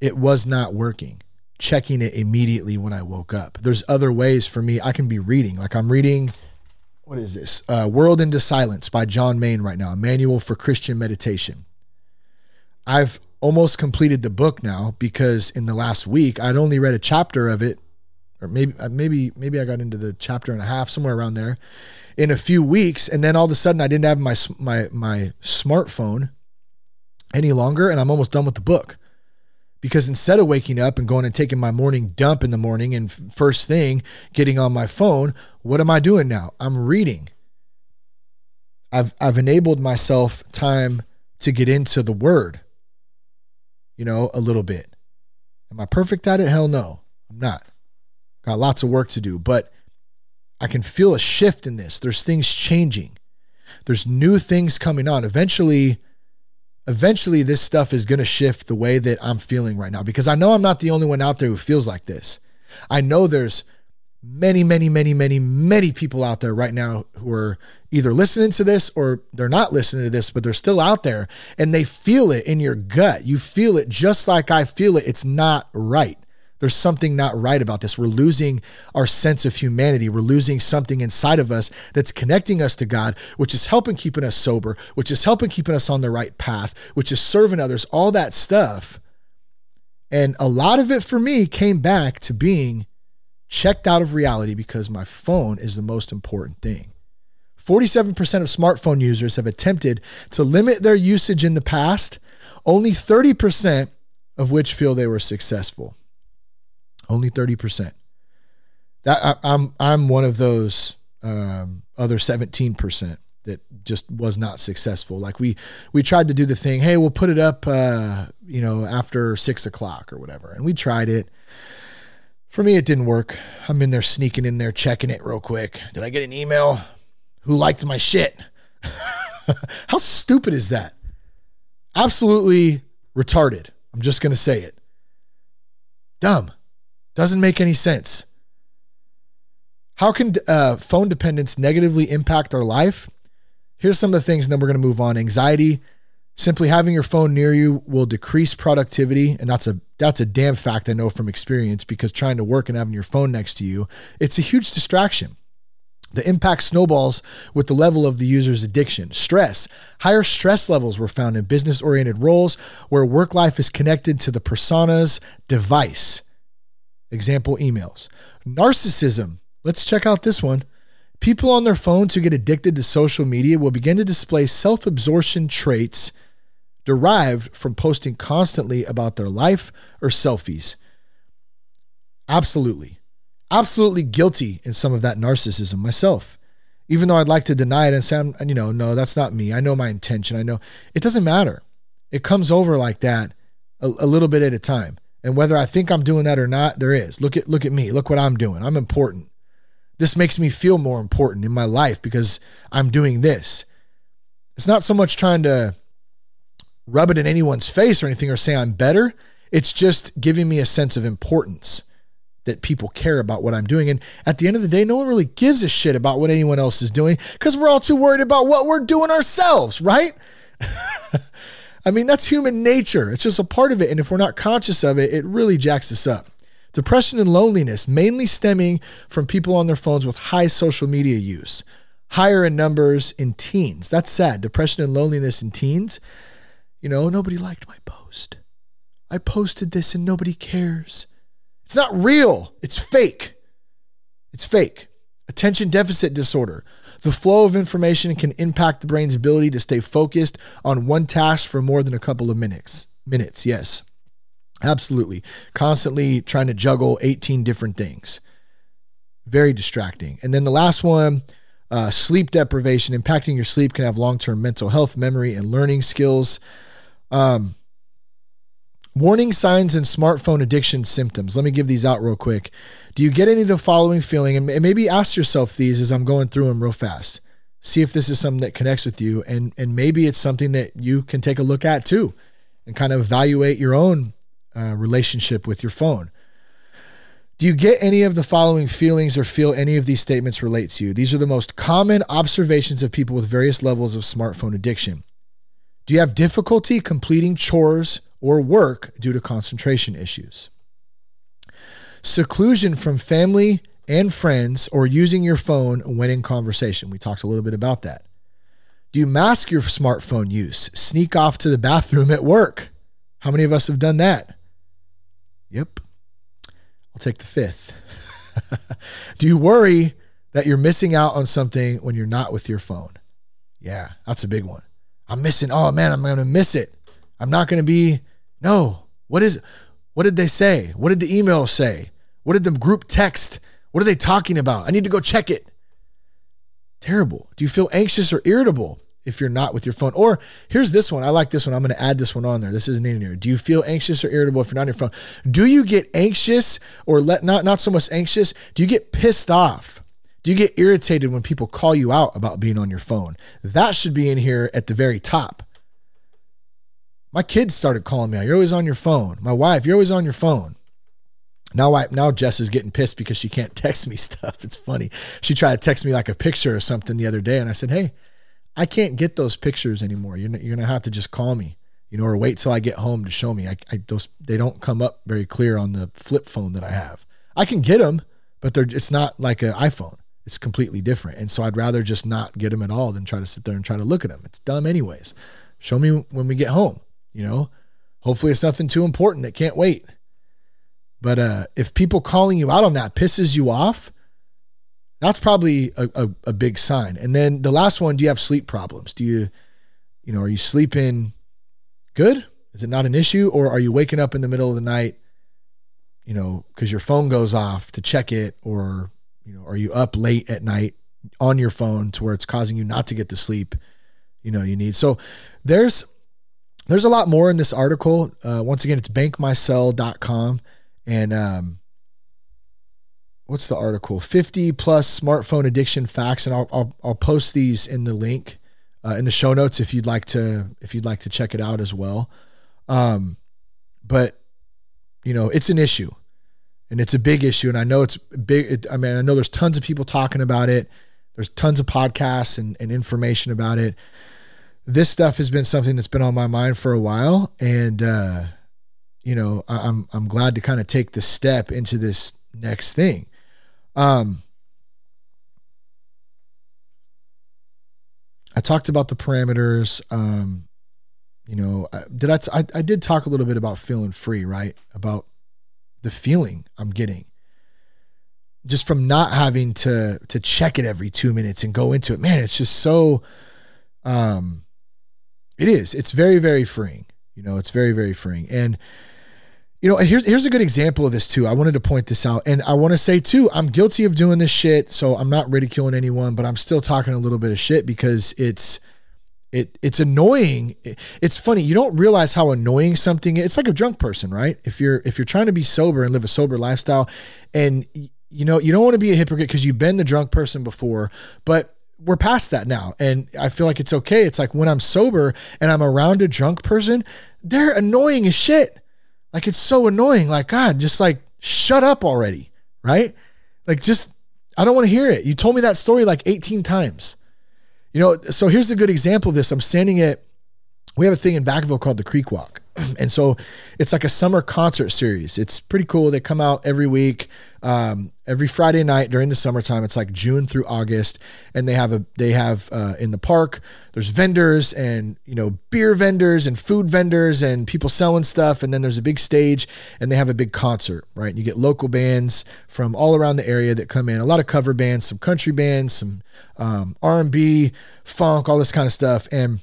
S2: it was not working. Checking it immediately when I woke up. There's other ways for me. I can be reading. Like I'm reading, what is this? Uh, Word into Silence by John Main right now, a manual for Christian meditation. I've almost completed the book now because in the last week I'd only read a chapter of it, or maybe uh, maybe maybe I got into the chapter and a half somewhere around there in a few weeks, and then all of a sudden I didn't have my my my smartphone any longer, and I'm almost done with the book. Because instead of waking up and going and taking my morning dump in the morning and first thing getting on my phone, what am I doing now? I'm reading. I've I've enabled myself time to get into the word, you know, a little bit. Am I perfect at it? Hell no, I'm not. Got lots of work to do, but I can feel a shift in this. There's things changing. There's new things coming on. Eventually, eventually this stuff is going to shift the way that I'm feeling right now because I know I'm not the only one out there who feels like this. I know there's many, many, many, many, many people out there right now who are either listening to this or they're not listening to this, but they're still out there and they feel it in your gut. You feel it just like I feel it. It's not right. There's something not right about this. We're losing our sense of humanity. We're losing something inside of us that's connecting us to God, which is helping keeping us sober, which is helping keeping us on the right path, which is serving others, all that stuff. And a lot of it for me came back to being checked out of reality because my phone is the most important thing. 47% of smartphone users have attempted to limit their usage in the past, only 30% of which feel they were successful. Only 30%. That I, I'm I'm one of those um, other 17% that just was not successful. Like we we tried to do the thing, hey, we'll put it up uh, you know, after six o'clock or whatever. And we tried it. For me, it didn't work. I'm in there sneaking in there, checking it real quick. Did I get an email? Who liked my shit? How stupid is that? Absolutely retarded. I'm just going to say it. Dumb. Doesn't make any sense. How can uh, phone dependence negatively impact our life? Here's some of the things, and then we're going to move on. Anxiety. Simply having your phone near you will decrease productivity, and that's a that's a damn fact I know from experience because trying to work and having your phone next to you, it's a huge distraction. The impact snowballs with the level of the user's addiction. Stress. Higher stress levels were found in business oriented roles where work life is connected to the persona's device. Example emails. Narcissism. Let's check out this one. People on their phones who get addicted to social media will begin to display self absorption traits derived from posting constantly about their life or selfies. Absolutely. Absolutely guilty in some of that narcissism myself. Even though I'd like to deny it and say, you know, no, that's not me. I know my intention. I know it doesn't matter. It comes over like that a, a little bit at a time. And whether I think I'm doing that or not, there is. Look at look at me. Look what I'm doing. I'm important. This makes me feel more important in my life because I'm doing this. It's not so much trying to rub it in anyone's face or anything or say I'm better. It's just giving me a sense of importance that people care about what I'm doing. And at the end of the day, no one really gives a shit about what anyone else is doing because we're all too worried about what we're doing ourselves, right? I mean, that's human nature. It's just a part of it. And if we're not conscious of it, it really jacks us up. Depression and loneliness, mainly stemming from people on their phones with high social media use, higher in numbers in teens. That's sad. Depression and loneliness in teens. You know, nobody liked my post. I posted this and nobody cares. It's not real, it's fake. It's fake. Attention deficit disorder. The flow of information can impact the brain's ability to stay focused on one task for more than a couple of minutes. Minutes, yes. Absolutely. Constantly trying to juggle 18 different things. Very distracting. And then the last one, uh, sleep deprivation. Impacting your sleep can have long term mental health, memory, and learning skills. Um, warning signs and smartphone addiction symptoms. Let me give these out real quick. Do you get any of the following feeling? And maybe ask yourself these as I'm going through them real fast. See if this is something that connects with you. And, and maybe it's something that you can take a look at too and kind of evaluate your own uh, relationship with your phone. Do you get any of the following feelings or feel any of these statements relate to you? These are the most common observations of people with various levels of smartphone addiction. Do you have difficulty completing chores or work due to concentration issues? Seclusion from family and friends or using your phone when in conversation. We talked a little bit about that. Do you mask your smartphone use? Sneak off to the bathroom at work? How many of us have done that? Yep. I'll take the fifth. Do you worry that you're missing out on something when you're not with your phone? Yeah, that's a big one. I'm missing. Oh man, I'm going to miss it. I'm not going to be. No. What is? What did they say? What did the email say? What did the group text? What are they talking about? I need to go check it. Terrible. Do you feel anxious or irritable? if you're not with your phone. Or here's this one. I like this one. I'm going to add this one on there. This isn't in here. Do you feel anxious or irritable if you're not on your phone? Do you get anxious or let not not so much anxious? Do you get pissed off? Do you get irritated when people call you out about being on your phone? That should be in here at the very top. My kids started calling me out. You're always on your phone. My wife, you're always on your phone. Now, I, now Jess is getting pissed because she can't text me stuff. It's funny. She tried to text me like a picture or something the other day, and I said, "Hey, I can't get those pictures anymore. You're, you're gonna have to just call me, you know, or wait till I get home to show me. I, I those they don't come up very clear on the flip phone that I have. I can get them, but they're it's not like an iPhone. It's completely different. And so I'd rather just not get them at all than try to sit there and try to look at them. It's dumb anyways. Show me when we get home. You know, hopefully it's nothing too important that can't wait. But uh, if people calling you out on that pisses you off, that's probably a, a, a, big sign. And then the last one, do you have sleep problems? Do you, you know, are you sleeping good? Is it not an issue? Or are you waking up in the middle of the night, you know, because your phone goes off to check it? Or, you know, are you up late at night on your phone to where it's causing you not to get the sleep, you know, you need? So there's, there's a lot more in this article. Uh, once again, it's bankmycell.com. And, um, what's the article? 50 plus smartphone addiction facts, and I'll I'll, I'll post these in the link uh, in the show notes if you'd like to if you'd like to check it out as well. Um, but you know, it's an issue, and it's a big issue, and I know it's big. It, I mean, I know there's tons of people talking about it. There's tons of podcasts and, and information about it. This stuff has been something that's been on my mind for a while, and uh, you know, I, I'm I'm glad to kind of take the step into this next thing um, I talked about the parameters. Um, you know, did I, t- I, I did talk a little bit about feeling free, right? About the feeling I'm getting just from not having to to check it every two minutes and go into it. Man, it's just so. Um, it is. It's very very freeing. You know, it's very very freeing and you know, and here's here's a good example of this too. I wanted to point this out, and I want to say too, I'm guilty of doing this shit. So I'm not ridiculing anyone, but I'm still talking a little bit of shit because it's it it's annoying. It's funny. You don't realize how annoying something is. It's like a drunk person, right? If you're if you're trying to be sober and live a sober lifestyle, and you know you don't want to be a hypocrite because you've been the drunk person before, but we're past that now, and I feel like it's okay. It's like when I'm sober and I'm around a drunk person, they're annoying as shit. Like it's so annoying. Like God, just like shut up already, right? Like just I don't want to hear it. You told me that story like 18 times. You know, so here's a good example of this. I'm standing at, we have a thing in Vacaville called the Creek Walk. And so it's like a summer concert series. It's pretty cool. They come out every week, um, every Friday night during the summertime. It's like June through August, and they have a they have uh, in the park. There's vendors and you know beer vendors and food vendors and people selling stuff. And then there's a big stage, and they have a big concert, right? And you get local bands from all around the area that come in. A lot of cover bands, some country bands, some um, R&B, funk, all this kind of stuff. And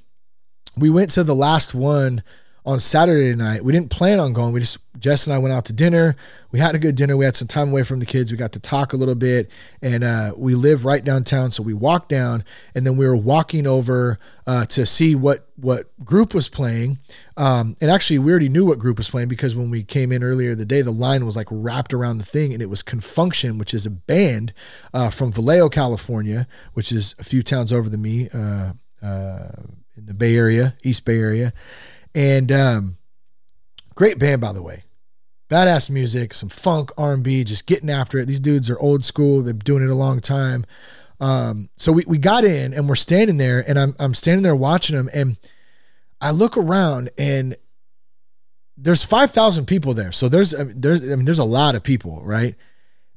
S2: we went to the last one on Saturday night. We didn't plan on going. We just Jess and I went out to dinner. We had a good dinner. We had some time away from the kids. We got to talk a little bit, and uh, we live right downtown. So we walked down, and then we were walking over uh, to see what what group was playing. Um, and actually, we already knew what group was playing because when we came in earlier the day, the line was like wrapped around the thing, and it was Con Funk Shun, which is a band uh, from Vallejo, California, which is a few towns over than me uh, uh, in the Bay Area, East Bay Area and um, great band, by the way. Badass music, some funk, R&B, just getting after it. These dudes are old school. They've been doing it a long time. Um, so we, we got in and we're standing there and I'm, I'm standing there watching them and I look around and there's 5,000 people there. So there's, there's, I mean, there's a lot of people, right?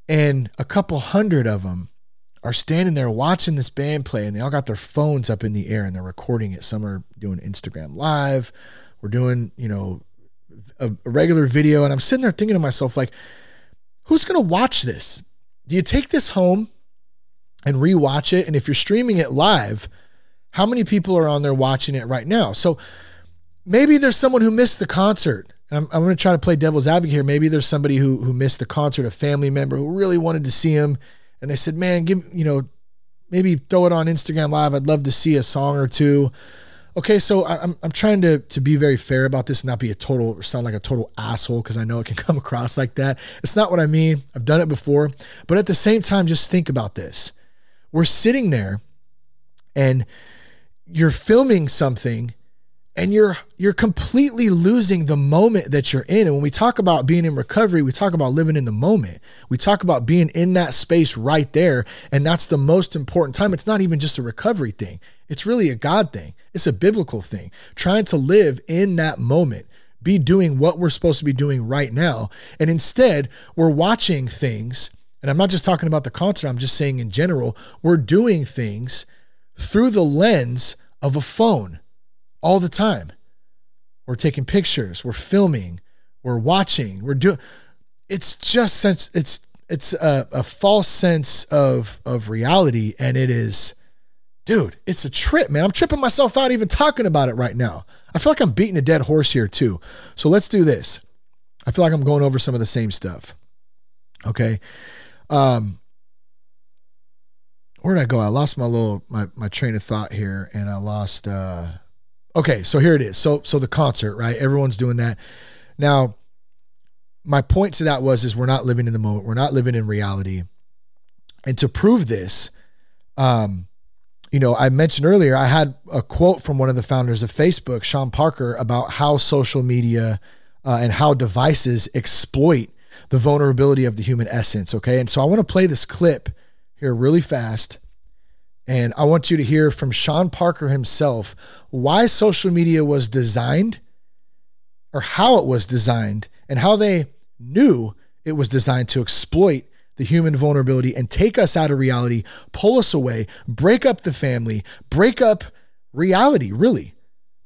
S2: And a couple hundred of them are standing there watching this band play and they all got their phones up in the air and they're recording it. Some are doing Instagram live we're doing, you know, a, a regular video. And I'm sitting there thinking to myself, like, who's going to watch this? Do you take this home and rewatch it? And if you're streaming it live, how many people are on there watching it right now? So maybe there's someone who missed the concert. I'm, I'm going to try to play devil's advocate here. Maybe there's somebody who who missed the concert, a family member who really wanted to see him, and they said, "Man, give you know, maybe throw it on Instagram Live. I'd love to see a song or two okay, so I'm I'm trying to to be very fair about this, and not be a total sound like a total asshole because I know it can come across like that. It's not what I mean. I've done it before, but at the same time, just think about this. We're sitting there, and you're filming something and you're you're completely losing the moment that you're in. And when we talk about being in recovery we talk about living in the moment. We talk about being in that space right there. And that's the most important time. It's not even just a recovery thing. It's really a god thing. It's a biblical thing. Trying to live in that moment. Be doing what we're supposed to be doing right now. And instead we're watching things. And i'm not just talking about the concert. I'm just saying in general we're doing things through the lens of a phone all the time. We're taking pictures, we're filming, we're watching, we're doing it's just sense it's it's a, a false sense of of reality and it is dude, it's a trip, man. I'm tripping myself out even talking about it right now. I feel like I'm beating a dead horse here too. So let's do this. I feel like I'm going over some of the same stuff. Okay. Um where did I go? I lost my little my my train of thought here and I lost uh Okay, so here it is. So so the concert, right? Everyone's doing that. Now, my point to that was is we're not living in the moment. We're not living in reality. And to prove this, um, you know, I mentioned earlier, I had a quote from one of the founders of Facebook, Sean Parker, about how social media uh, and how devices exploit the vulnerability of the human essence. Okay. And so I want to play this clip here really fast. And I want you to hear from Sean Parker himself why social media was designed or how it was designed and how they knew it was designed to exploit the human vulnerability and take us out of reality, pull us away, break up the family, break up reality, really.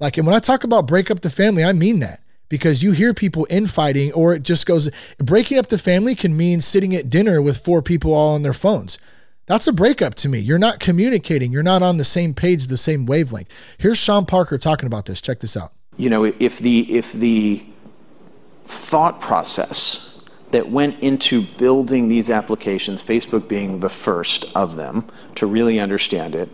S2: Like, and when I talk about break up the family, I mean that because you hear people infighting, or it just goes breaking up the family can mean sitting at dinner with four people all on their phones. That's a breakup to me. You're not communicating. You're not on the same page, the same wavelength. Here's Sean Parker talking about this. Check this out.
S3: You know, if the if the thought process that went into building these applications, Facebook being the first of them to really understand it,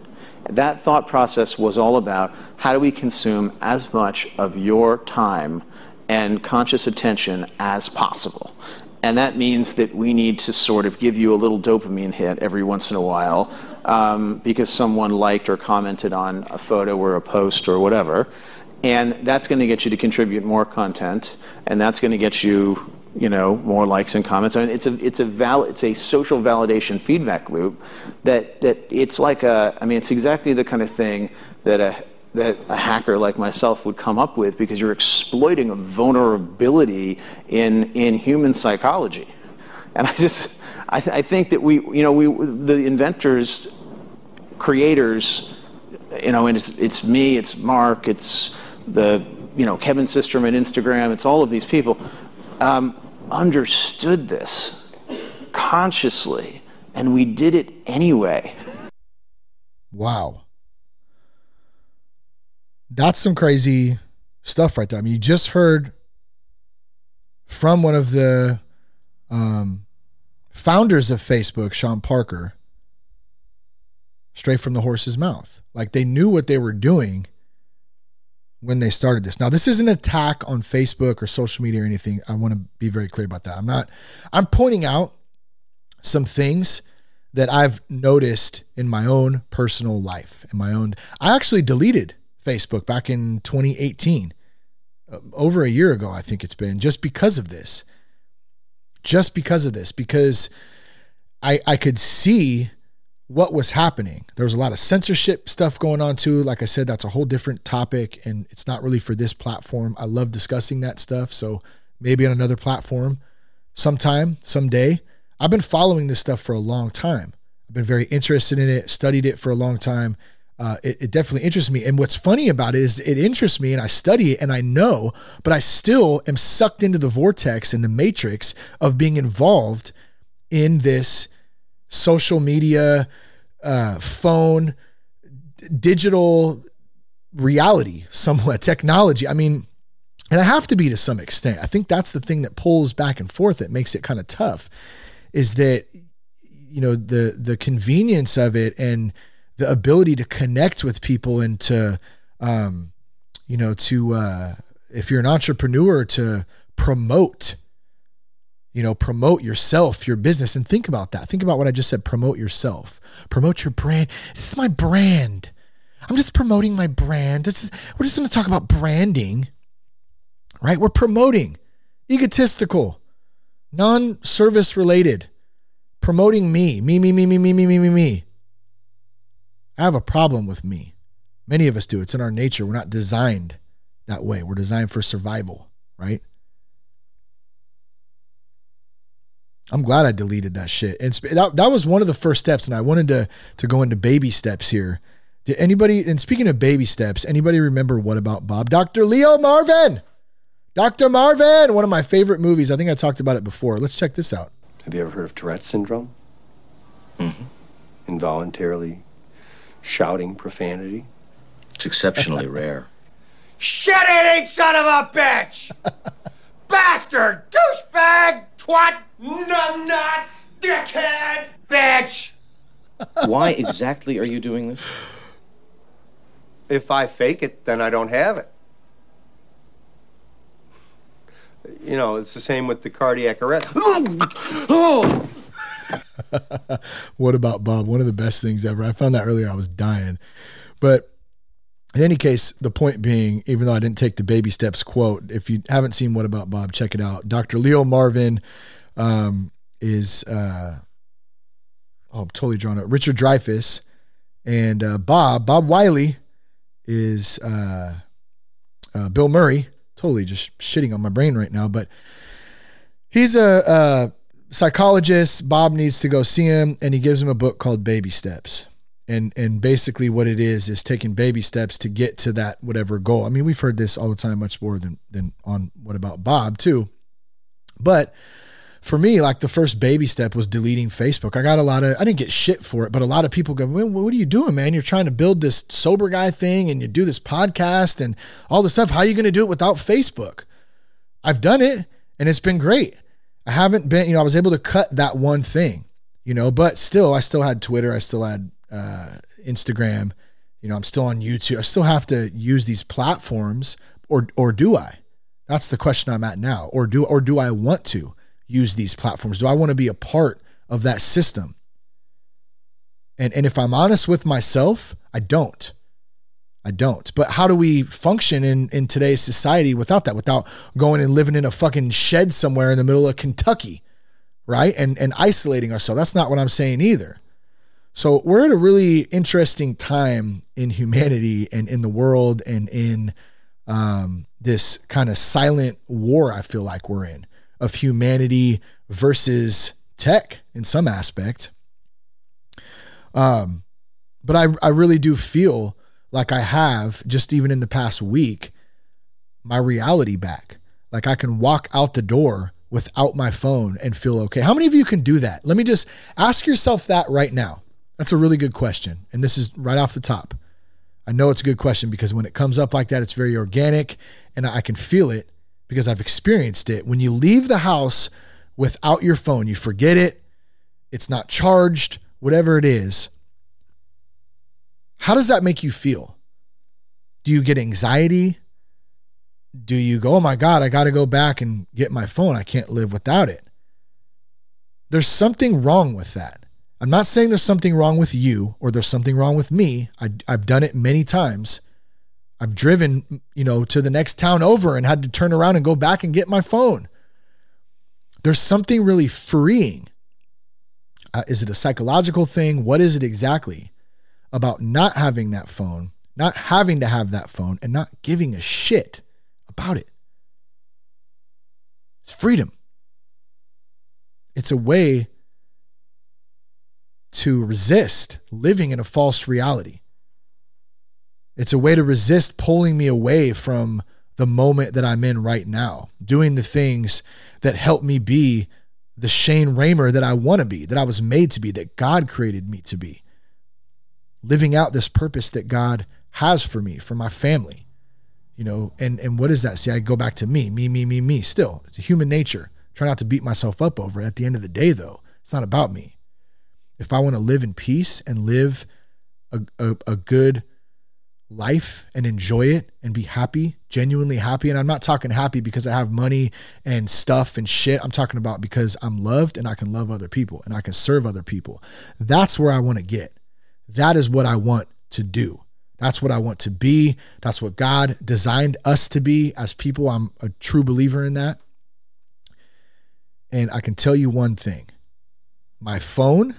S3: That thought process was all about how do we consume as much of your time and conscious attention as possible. And that means that we need to sort of give you a little dopamine hit every once in a while um, because someone liked or commented on a photo or a post or whatever. And that's going to get you to contribute more content, and that's going to get you you know, more likes and comments. I mean, it's a it's a val it's a social validation feedback loop that that it's like a I mean it's exactly the kind of thing that a that a hacker like myself would come up with because you're exploiting a vulnerability in in human psychology. And I just I, th- I think that we you know we the inventors creators you know and it's it's me it's Mark it's the you know Kevin Systrom at Instagram it's all of these people um, understood this consciously, and we did it anyway.
S2: Wow. That's some crazy stuff right there. I mean, you just heard from one of the um, founders of Facebook, Sean Parker, straight from the horse's mouth. Like they knew what they were doing when they started this. Now, this isn't an attack on Facebook or social media or anything. I want to be very clear about that. I'm not, I'm pointing out some things that I've noticed in my own personal life, in my own. I actually deleted Facebook back in 2018, uh, over a year ago, I think it's been, just because of this. Just because of this, because I, I could see what was happening. There was a lot of censorship stuff going on too. Like I said, that's a whole different topic and it's not really for this platform. I love discussing that stuff. So maybe on another platform sometime, someday. I've been following this stuff for a long time. I've been very interested in it, studied it for a long time. Uh, it, it definitely interests me. And what's funny about it is it interests me and I study it and I know, but I still am sucked into the vortex and the matrix of being involved in this social media, uh, phone, digital reality, somewhat technology. I mean, and I have to be to some extent. I think that's the thing that pulls back and forth that makes it kind of tough is that you know the the convenience of it and the ability to connect with people and to um you know to uh if you're an entrepreneur to promote you know, promote yourself, your business, and think about that. Think about what I just said promote yourself, promote your brand. This is my brand. I'm just promoting my brand. Is, we're just going to talk about branding, right? We're promoting egotistical, non service related, promoting me, me, me, me, me, me, me, me, me, me. I have a problem with me. Many of us do. It's in our nature. We're not designed that way. We're designed for survival, right? I'm glad I deleted that shit. And that, that was one of the first steps. And I wanted to to go into baby steps here. Did anybody? And speaking of baby steps, anybody remember what about Bob? Dr. Leo Marvin, Dr. Marvin, one of my favorite movies. I think I talked about it before. Let's check this out.
S4: Have you ever heard of Tourette's syndrome?
S5: Mm-hmm.
S4: Involuntarily shouting profanity.
S5: It's exceptionally rare.
S6: Shit-eating son of a bitch! Bastard! Douchebag! Twat! Numbnuts! Dickhead! Bitch!
S5: Why exactly are you doing this?
S4: If I fake it, then I don't have it. You know, it's the same with the cardiac arrest. oh!
S2: what about Bob? One of the best things ever. I found that earlier. I was dying. But in any case, the point being, even though I didn't take the baby steps quote, if you haven't seen What About Bob, check it out. Dr. Leo Marvin um, is, uh, oh, I'm totally drawn out. Richard Dreyfuss and uh, Bob, Bob Wiley is uh, uh, Bill Murray. Totally just shitting on my brain right now, but he's a, a psychologist. Bob needs to go see him, and he gives him a book called Baby Steps and and basically what it is is taking baby steps to get to that whatever goal. I mean, we've heard this all the time, much more than than on what about Bob too. But for me, like the first baby step was deleting Facebook. I got a lot of I didn't get shit for it, but a lot of people go, well, "What are you doing, man? You're trying to build this sober guy thing, and you do this podcast and all this stuff. How are you going to do it without Facebook?" I've done it, and it's been great. I haven't been, you know, I was able to cut that one thing, you know, but still, I still had Twitter, I still had uh, Instagram, You know, I'm still on YouTube. I still have to use these platforms, or or do I? That's the question I'm at now. Or do or do I want to use these platforms? Do I want to be a part of that system? And and if I'm honest with myself, I don't. I don't. But how do we function in in today's society without that? Without going and living in a fucking shed somewhere in the middle of Kentucky, right? And and isolating ourselves. That's not what I'm saying either. So we're at a really interesting time in humanity and in the world and in um, this kind of silent war. I feel like we're in of humanity versus tech in some aspect. Um, but I I really do feel like I have just even in the past week my reality back. Like I can walk out the door without my phone and feel okay. How many of you can do that? Let me just ask yourself that right now. That's a really good question. And this is right off the top. I know it's a good question because when it comes up like that, it's very organic and I can feel it because I've experienced it. When you leave the house without your phone, you forget it, it's not charged, whatever it is. How does that make you feel? Do you get anxiety? Do you go, oh my God, I got to go back and get my phone? I can't live without it. There's something wrong with that. I'm not saying there's something wrong with you or there's something wrong with me. I, I've done it many times. I've driven, you know, to the next town over and had to turn around and go back and get my phone. There's something really freeing. Uh, is it a psychological thing? What is it exactly about not having that phone, not having to have that phone, and not giving a shit about it? It's freedom. It's a way to resist living in a false reality. It's a way to resist pulling me away from the moment that I'm in right now, doing the things that help me be the Shane Ramer that I want to be, that I was made to be, that God created me to be. Living out this purpose that God has for me, for my family. You know, and and what is that? See, I go back to me, me, me, me, me. Still, it's a human nature. Try not to beat myself up over it. At the end of the day, though, it's not about me if I want to live in peace and live a, a, a, good life and enjoy it and be happy, genuinely happy. And I'm not talking happy because I have money and stuff and shit. I'm talking about because I'm loved and I can love other people and I can serve other people. That's where I want to get. That is what I want to do. That's what I want to be. That's what God designed us to be as people. I'm a true believer in that. And I can tell you one thing my phone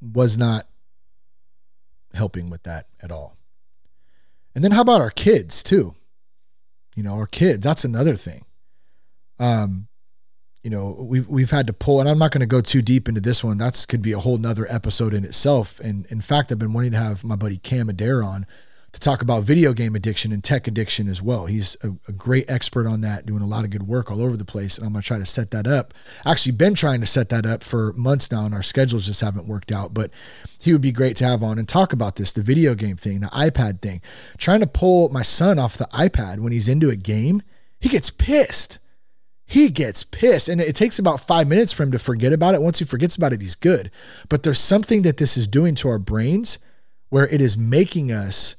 S2: was not helping with that at all. And then how about our kids too? You know, our kids, that's another thing. Um, you know, we've we've had to pull, and I'm not going to go too deep into this one. That's could be a whole nother episode in itself. And in fact, I've been wanting to have my buddy Cam Adair on to talk about video game addiction and tech addiction as well. He's a, a, great expert on that, doing a lot of good work all over the place. And I'm going to try to set that up. Actually, been trying to set that up for months now, and our schedules just haven't worked out. But he would be great to have on and talk about this the video game thing, the iPad thing. Trying to pull my son off the iPad when he's into a game, he gets pissed. He gets pissed. And it takes about five minutes for him to forget about it. Once he forgets about it, he's good. But there's something that this is doing to our brains where it is making us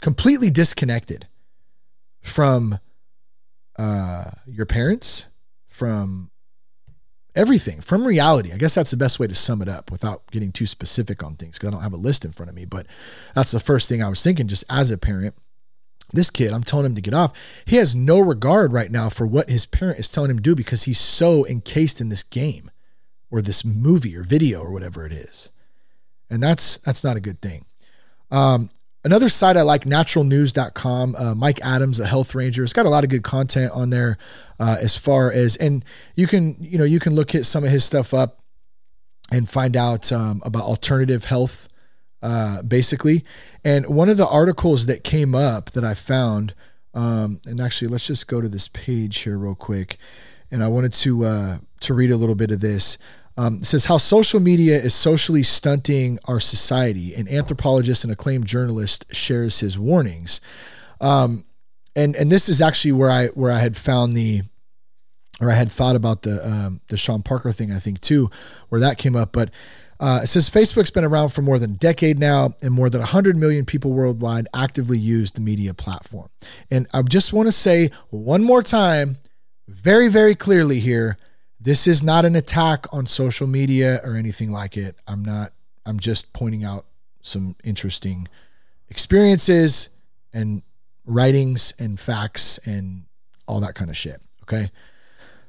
S2: completely disconnected from uh, your parents, from everything, from reality. I guess that's the best way to sum it up without getting too specific on things because I don't have a list in front of me. But that's the first thing I was thinking just as a parent. This kid, I'm telling him to get off. He has no regard right now for what his parent is telling him to do because he's so encased in this game or this movie or video or whatever it is. And that's that's not a good thing. Um, Another site I like, naturalnews.com. Uh, Mike Adams, the health ranger, has got a lot of good content on there uh, as far as, and you can, you know, you can look at some of his stuff up and find out um, about alternative health, uh, basically. And one of the articles that came up that I found, um, and actually, let's just go to this page here real quick. And I wanted to uh, to read a little bit of this. Um, it says how social media is socially stunting our society. An anthropologist and acclaimed journalist shares his warnings. Um, and and this is actually where I where I had found the or I had thought about the um, the Sean Parker thing I think too, where that came up. But Uh, it says Facebook's been around for more than a decade now, and more than 100 million people worldwide actively use the media platform. And I just want to say one more time, very, very clearly here this is not an attack on social media or anything like it. I'm not, I'm just pointing out some interesting experiences and writings and facts and all that kind of shit. Okay.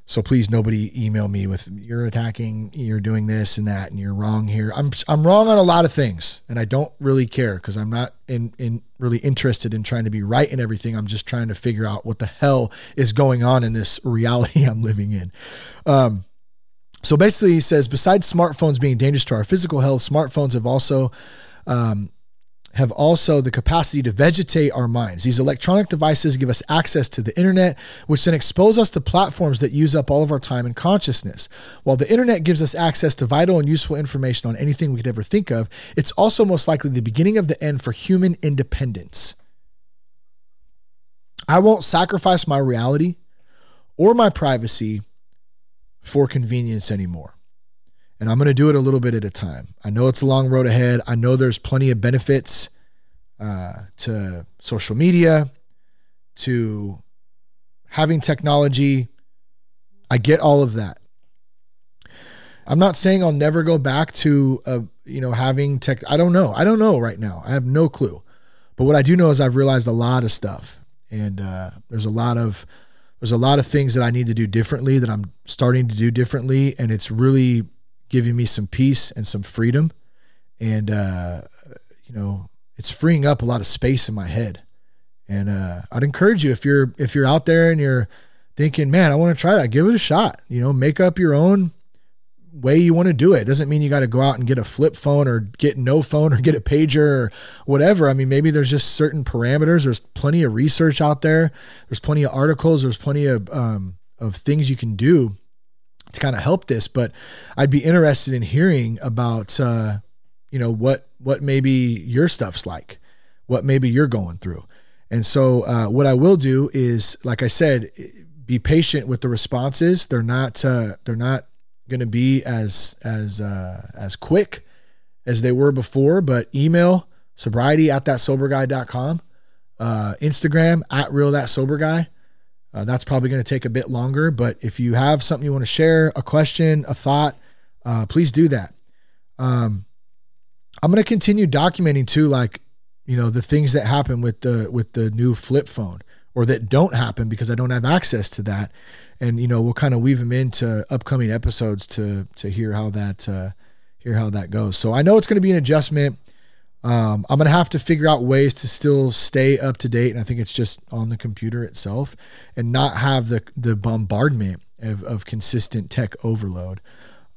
S2: So please, nobody email me with you're attacking, you're doing this and that, and you're wrong here. I'm I'm wrong on a lot of things, and I don't really care because I'm not in in really interested in trying to be right in everything. I'm just trying to figure out what the hell is going on in this reality I'm living in. Um, so basically, he says besides smartphones being dangerous to our physical health, smartphones have also um, have also the capacity to vegetate our minds. These electronic devices give us access to the internet, which then expose us to platforms that use up all of our time and consciousness. While the internet gives us access to vital and useful information on anything we could ever think of, it's also most likely the beginning of the end for human independence. I won't sacrifice my reality or my privacy for convenience anymore and I'm going to do it a little bit at a time. I know it's a long road ahead. I know there's plenty of benefits uh, to social media, to having technology. I get all of that. I'm not saying I'll never go back to uh, you know having tech. I don't know. I don't know right now. I have no clue. But what I do know is I've realized a lot of stuff, and uh, there's a lot of there's a lot of things that I need to do differently that I'm starting to do differently, and it's really giving me some peace and some freedom. And, uh, you know, it's freeing up a lot of space in my head. And uh, I'd encourage you if you're if you're out there and you're thinking, man, I want to try that, give it a shot. You know, make up your own way you want to do it. it doesn't mean you got to go out and get a flip phone or get no phone or get a pager or whatever. I mean, maybe there's just certain parameters. There's plenty of research out there. There's plenty of articles. There's plenty of um, of things you can do to kind of help this, but I'd be interested in hearing about, uh, you know, what, what maybe your stuff's like, what maybe you're going through. And so, uh, what I will do is, like I said, be patient with the responses. They're not, uh, they're not going to be as, as, uh, as quick as they were before, but email sobriety at that sober guy.com, uh, Instagram at real that sober guy uh, that's probably going to take a bit longer, but if you have something you want to share, a question, a thought, uh, please do that. Um, I'm going to continue documenting too, like you know the things that happen with the with the new flip phone or that don't happen because I don't have access to that, and you know we'll kind of weave them into upcoming episodes to to hear how that uh, hear how that goes. So I know it's going to be an adjustment. Um, I'm gonna have to figure out ways to still stay up to date, and I think it's just on the computer itself, and not have the the bombardment of, of consistent tech overload.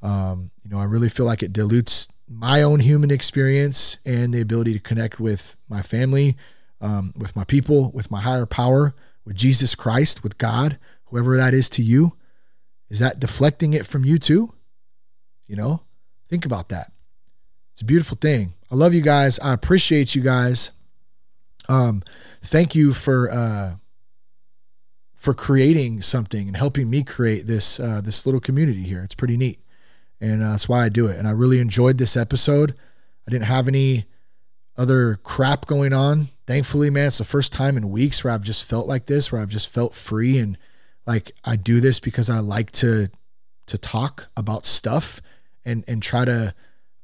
S2: Um, you know, I really feel like it dilutes my own human experience and the ability to connect with my family, um, with my people, with my higher power, with Jesus Christ, with God, whoever that is to you. Is that deflecting it from you too? You know, think about that. It's a beautiful thing. I love you guys. I appreciate you guys. Um, thank you for uh, for creating something and helping me create this uh, this little community here. It's pretty neat, and uh, that's why I do it. And I really enjoyed this episode. I didn't have any other crap going on. Thankfully, man, it's the first time in weeks where I've just felt like this, where I've just felt free and like I do this because I like to to talk about stuff and and try to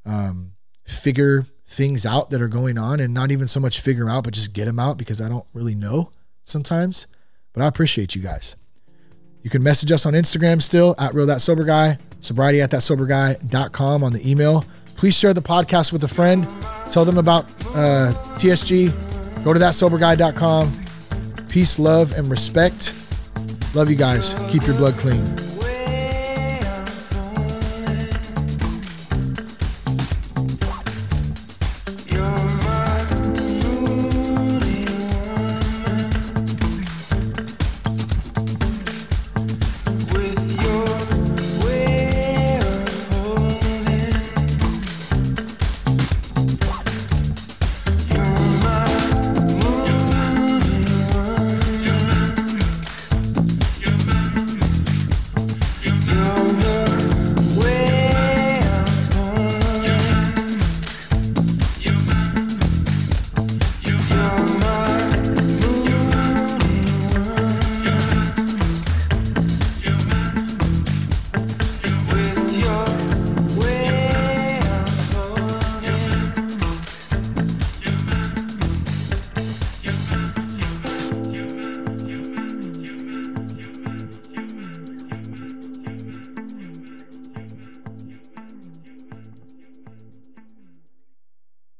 S2: um, figure things out that are going on and not even so much figure out, but just get them out because I don't really know sometimes. But I appreciate you guys. You can message us on Instagram still at real that sober guy, sobriety at that sober guy.com on the email. Please share the podcast with a friend. Tell them about uh, TSG. Go to that sober guy.com. Peace, love, and respect. Love you guys. Keep your blood clean.